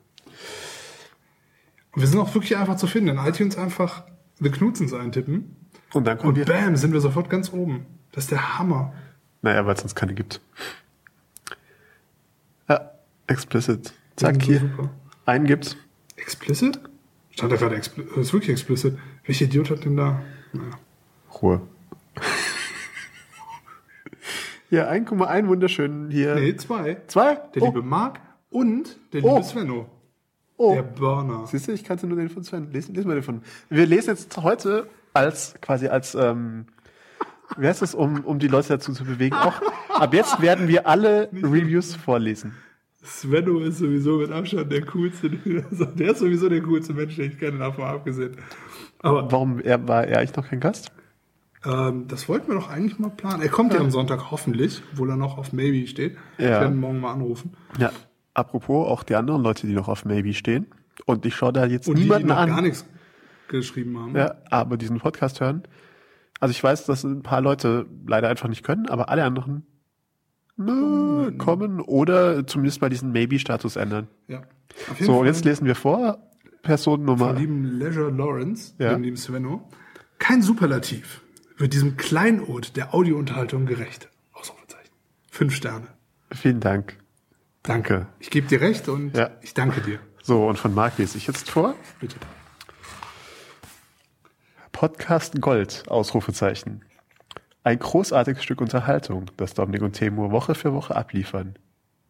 Wir sind auch wirklich einfach zu finden. In iTunes einfach The Knutzens eintippen. Und dann kommen Und wir. bam, sind wir sofort ganz oben. Das ist der Hammer. Naja, weil es sonst keine gibt. Explicit. Zack, hier. super. Einen gibt's. Explicit? Stand da gerade explicit? Das ist wirklich explicit. Welcher Idiot hat denn da? Naja. Ruhe. [LAUGHS] Ja, 1,1 wunderschön hier. Nee, zwei. Zwei? Der oh. liebe Marc und der Oh. liebe Svenno. oh. Der Burner. Siehst du, ich kannte nur den von Sven. Lesen, lesen wir den von. Wir lesen jetzt heute als, quasi als, ähm, wie heißt das, um, um die Leute dazu zu bewegen? Auch, ab jetzt werden wir alle Reviews vorlesen. Svenno ist sowieso mit Abstand der coolste. [LAUGHS] Der ist sowieso der coolste Mensch, den ich kenne, davon abgesehen. Aber Warum er, war er eigentlich noch kein Gast? ähm, das wollten wir doch eigentlich mal planen. Er kommt ja am Sonntag hoffentlich, obwohl er noch auf Maybe steht. Ja. Wir werden morgen mal anrufen. Ja. Apropos auch die anderen Leute, die noch auf Maybe stehen. Und ich schaue da jetzt Und die, die niemanden noch an. gar nichts geschrieben haben. Ja, aber diesen Podcast hören. Also ich weiß, dass ein paar Leute leider einfach nicht können, aber alle anderen nö, kommen oder zumindest mal diesen Maybe-Status ändern. Ja. So, Fall jetzt lesen wir vor. Person Nummer. vom lieben Leisure Lawrence, Ja. dem lieben Svenno. Kein Superlativ wird diesem Kleinod der Audiounterhaltung gerecht. Ausrufezeichen. Fünf Sterne. Vielen Dank. Danke. Ich gebe dir recht und Ja. ich danke dir. So, und von Marc lese ich jetzt vor. Bitte. Podcast Gold, Ausrufezeichen. Ein großartiges Stück Unterhaltung, das Dominik und Temur Woche für Woche abliefern.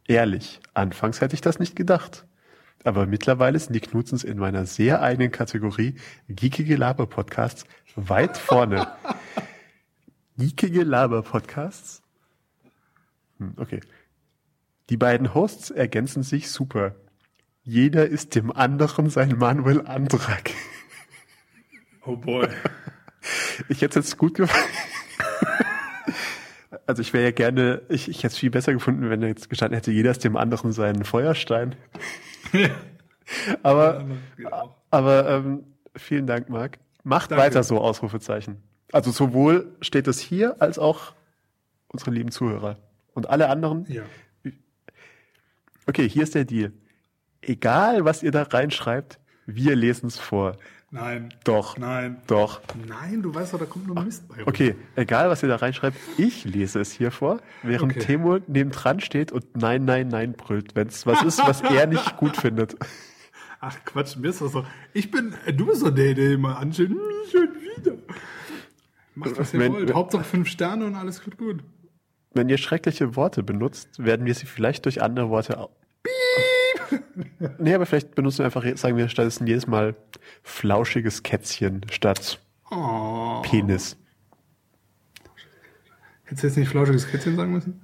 Ehrlich, anfangs hätte ich das nicht gedacht. Aber mittlerweile sind die Knutzens in meiner sehr eigenen Kategorie Geekige Laber-Podcasts weit vorne. [LAUGHS] Geekige Laber-Podcasts? Hm, okay. Die beiden Hosts ergänzen sich super. Jeder ist dem anderen sein Manuel Antrag. Oh boy. [LAUGHS] Ich hätte es jetzt gut gefunden. [LAUGHS] Also ich wäre ja gerne, ich, ich hätte es viel besser gefunden, wenn er jetzt gestanden hätte, jeder ist dem anderen seinen Feuerstein. [LAUGHS] aber aber ähm, vielen Dank, Marc. Macht Danke. weiter so, Ausrufezeichen. Also sowohl steht es hier, als auch unsere lieben Zuhörer. Und alle anderen. Ja. Okay, hier ist der Deal. Egal, was ihr da reinschreibt, wir lesen es vor. Nein. Doch. Nein. Doch. Nein, du weißt doch, da kommt nur Mist bei. rum. Okay, egal was ihr da reinschreibt, ich lese es hier vor, während Okay. Temur nebendran steht und Nein, Nein, Nein brüllt, wenn es was ist, was er nicht gut [LAUGHS] findet. Ach Quatsch, mir ist das so. Ich bin, äh, du bist so der, der immer ansteht. Hm, Schon wieder. Macht was ihr Wenn- wollt. Hauptsache fünf Sterne und alles wird gut. Wenn ihr schreckliche Worte benutzt, werden wir sie vielleicht durch andere Worte. [LAUGHS] nee, aber vielleicht benutzen wir einfach, sagen wir stattdessen jedes Mal flauschiges Kätzchen statt Oh. Penis. Hättest du jetzt nicht flauschiges Kätzchen sagen müssen?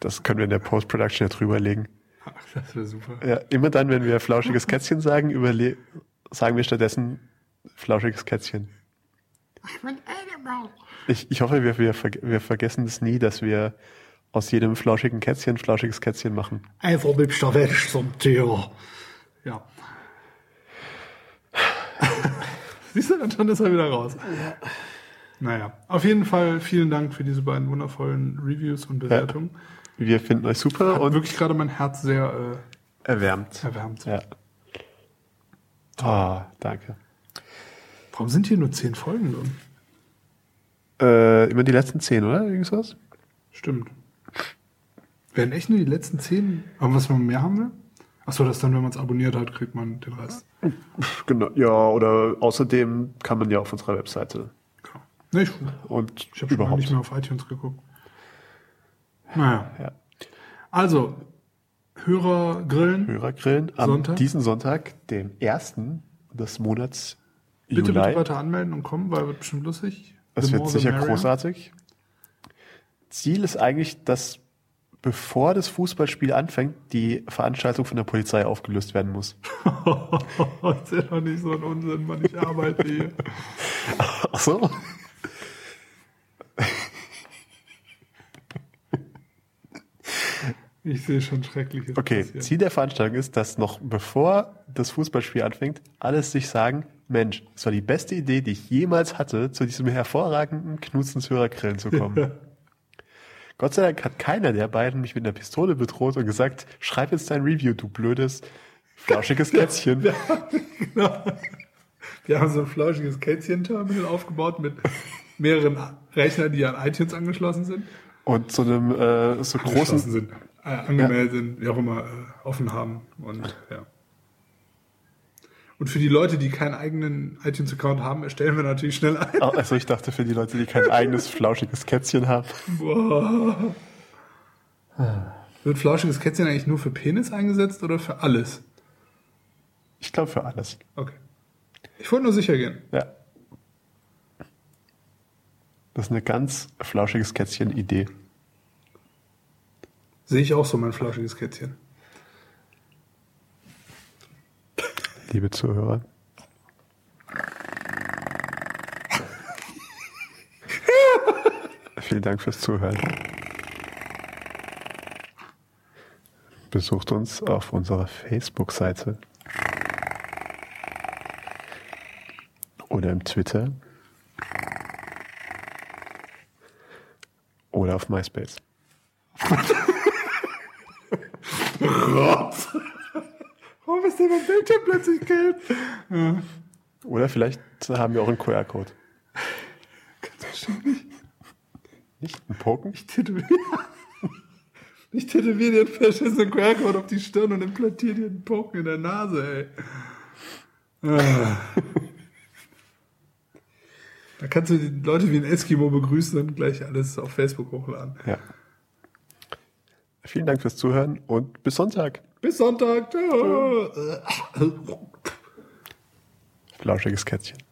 Das können wir in der Post-Production ja drüberlegen. Ach, das wäre super. Ja, immer dann, wenn wir flauschiges Kätzchen sagen, überle sagen wir stattdessen flauschiges Kätzchen. Ich, ich hoffe, wir, wir, verge- wir vergessen es nie, dass wir aus jedem flauschigen Kätzchen flauschiges Kätzchen machen. Einfach liebster Mensch zum Tier. Ja. [LAUGHS] Siehst du, dann schon ist er wieder raus. Naja, auf jeden Fall vielen Dank für diese beiden wundervollen Reviews und Bewertungen. Wir finden euch super Hat und wirklich gerade mein Herz sehr erwärmt. äh, erwärmt. Ja. Ah, danke. Warum sind hier nur zehn Folgen drin? Äh, immer die letzten zehn, oder? Irgendwas? Stimmt. Werden echt nur die letzten zehn. Aber was man mehr haben will? Achso, das dann, wenn man es abonniert hat, kriegt man den Rest. Genau. Ja, oder außerdem kann man ja auf unserer Webseite Genau. Nee, ich und ich habe schon nicht mehr auf iTunes geguckt. Naja. Ja. Also, Hörergrillen. Hörergrillen am Sonntag? diesen Sonntag, dem ersten des Monats Bitte, Juli. bitte weiter anmelden und kommen, weil wird bestimmt lustig. Das The wird sicher großartig. Ziel ist eigentlich, dass bevor das Fußballspiel anfängt, die Veranstaltung von der Polizei aufgelöst werden muss. [LAUGHS] das ist doch nicht so ein Unsinn, Mann. Ich arbeite hier. [LAUGHS] Ach so? Ich sehe schon Schreckliches Okay, passieren. Ziel der Veranstaltung ist, dass noch bevor das Fußballspiel anfängt, alles sich sagen, Mensch, das war die beste Idee, die ich jemals hatte, zu diesem hervorragenden Knutzens Hörergrillen zu kommen. Gott sei Dank hat keiner der beiden mich mit einer Pistole bedroht und gesagt, schreib jetzt dein Review, du blödes, flauschiges [LAUGHS] Kätzchen. Wir haben so ein flauschiges Kätzchen-Terminal aufgebaut mit mehreren Rechnern, die an iTunes angeschlossen sind. Und so einem äh, so großen, sind, äh, angemeldet sind, wie auch immer, äh, offen haben. Und ja. Und für die Leute, die keinen eigenen iTunes-Account haben, erstellen wir natürlich schnell ein. Oh, also ich dachte für die Leute, die kein eigenes flauschiges Kätzchen haben. Boah. Wird flauschiges Kätzchen eigentlich nur für Penis eingesetzt oder für alles? Ich glaube für alles. Okay. Ich wollte nur sicher gehen. Ja. Das ist eine ganz flauschiges Kätzchen-Idee. Sehe ich auch so mein flauschiges Kätzchen. Liebe Zuhörer. [LAUGHS] Vielen Dank fürs Zuhören. Besucht uns auf unserer Facebook-Seite oder im Twitter oder auf MySpace. [LAUGHS] [LAUGHS] Warum ist denn mein Bildschirm plötzlich gelb? Oder vielleicht haben wir auch einen QR-Code. Ganz bestimmt nicht. Nicht? Ein Poken? Ich tätowiere. [LAUGHS] Ich tätowiere dir einen verschissenen QR-Code auf die Stirn und implantiere dir einen Poken in der Nase, ey. Ah. Da kannst du die Leute wie ein Eskimo begrüßen und gleich alles auf Facebook hochladen. Ja. Vielen Dank fürs Zuhören und bis Sonntag. Bis Sonntag. Ciao. Flauschiges Kätzchen.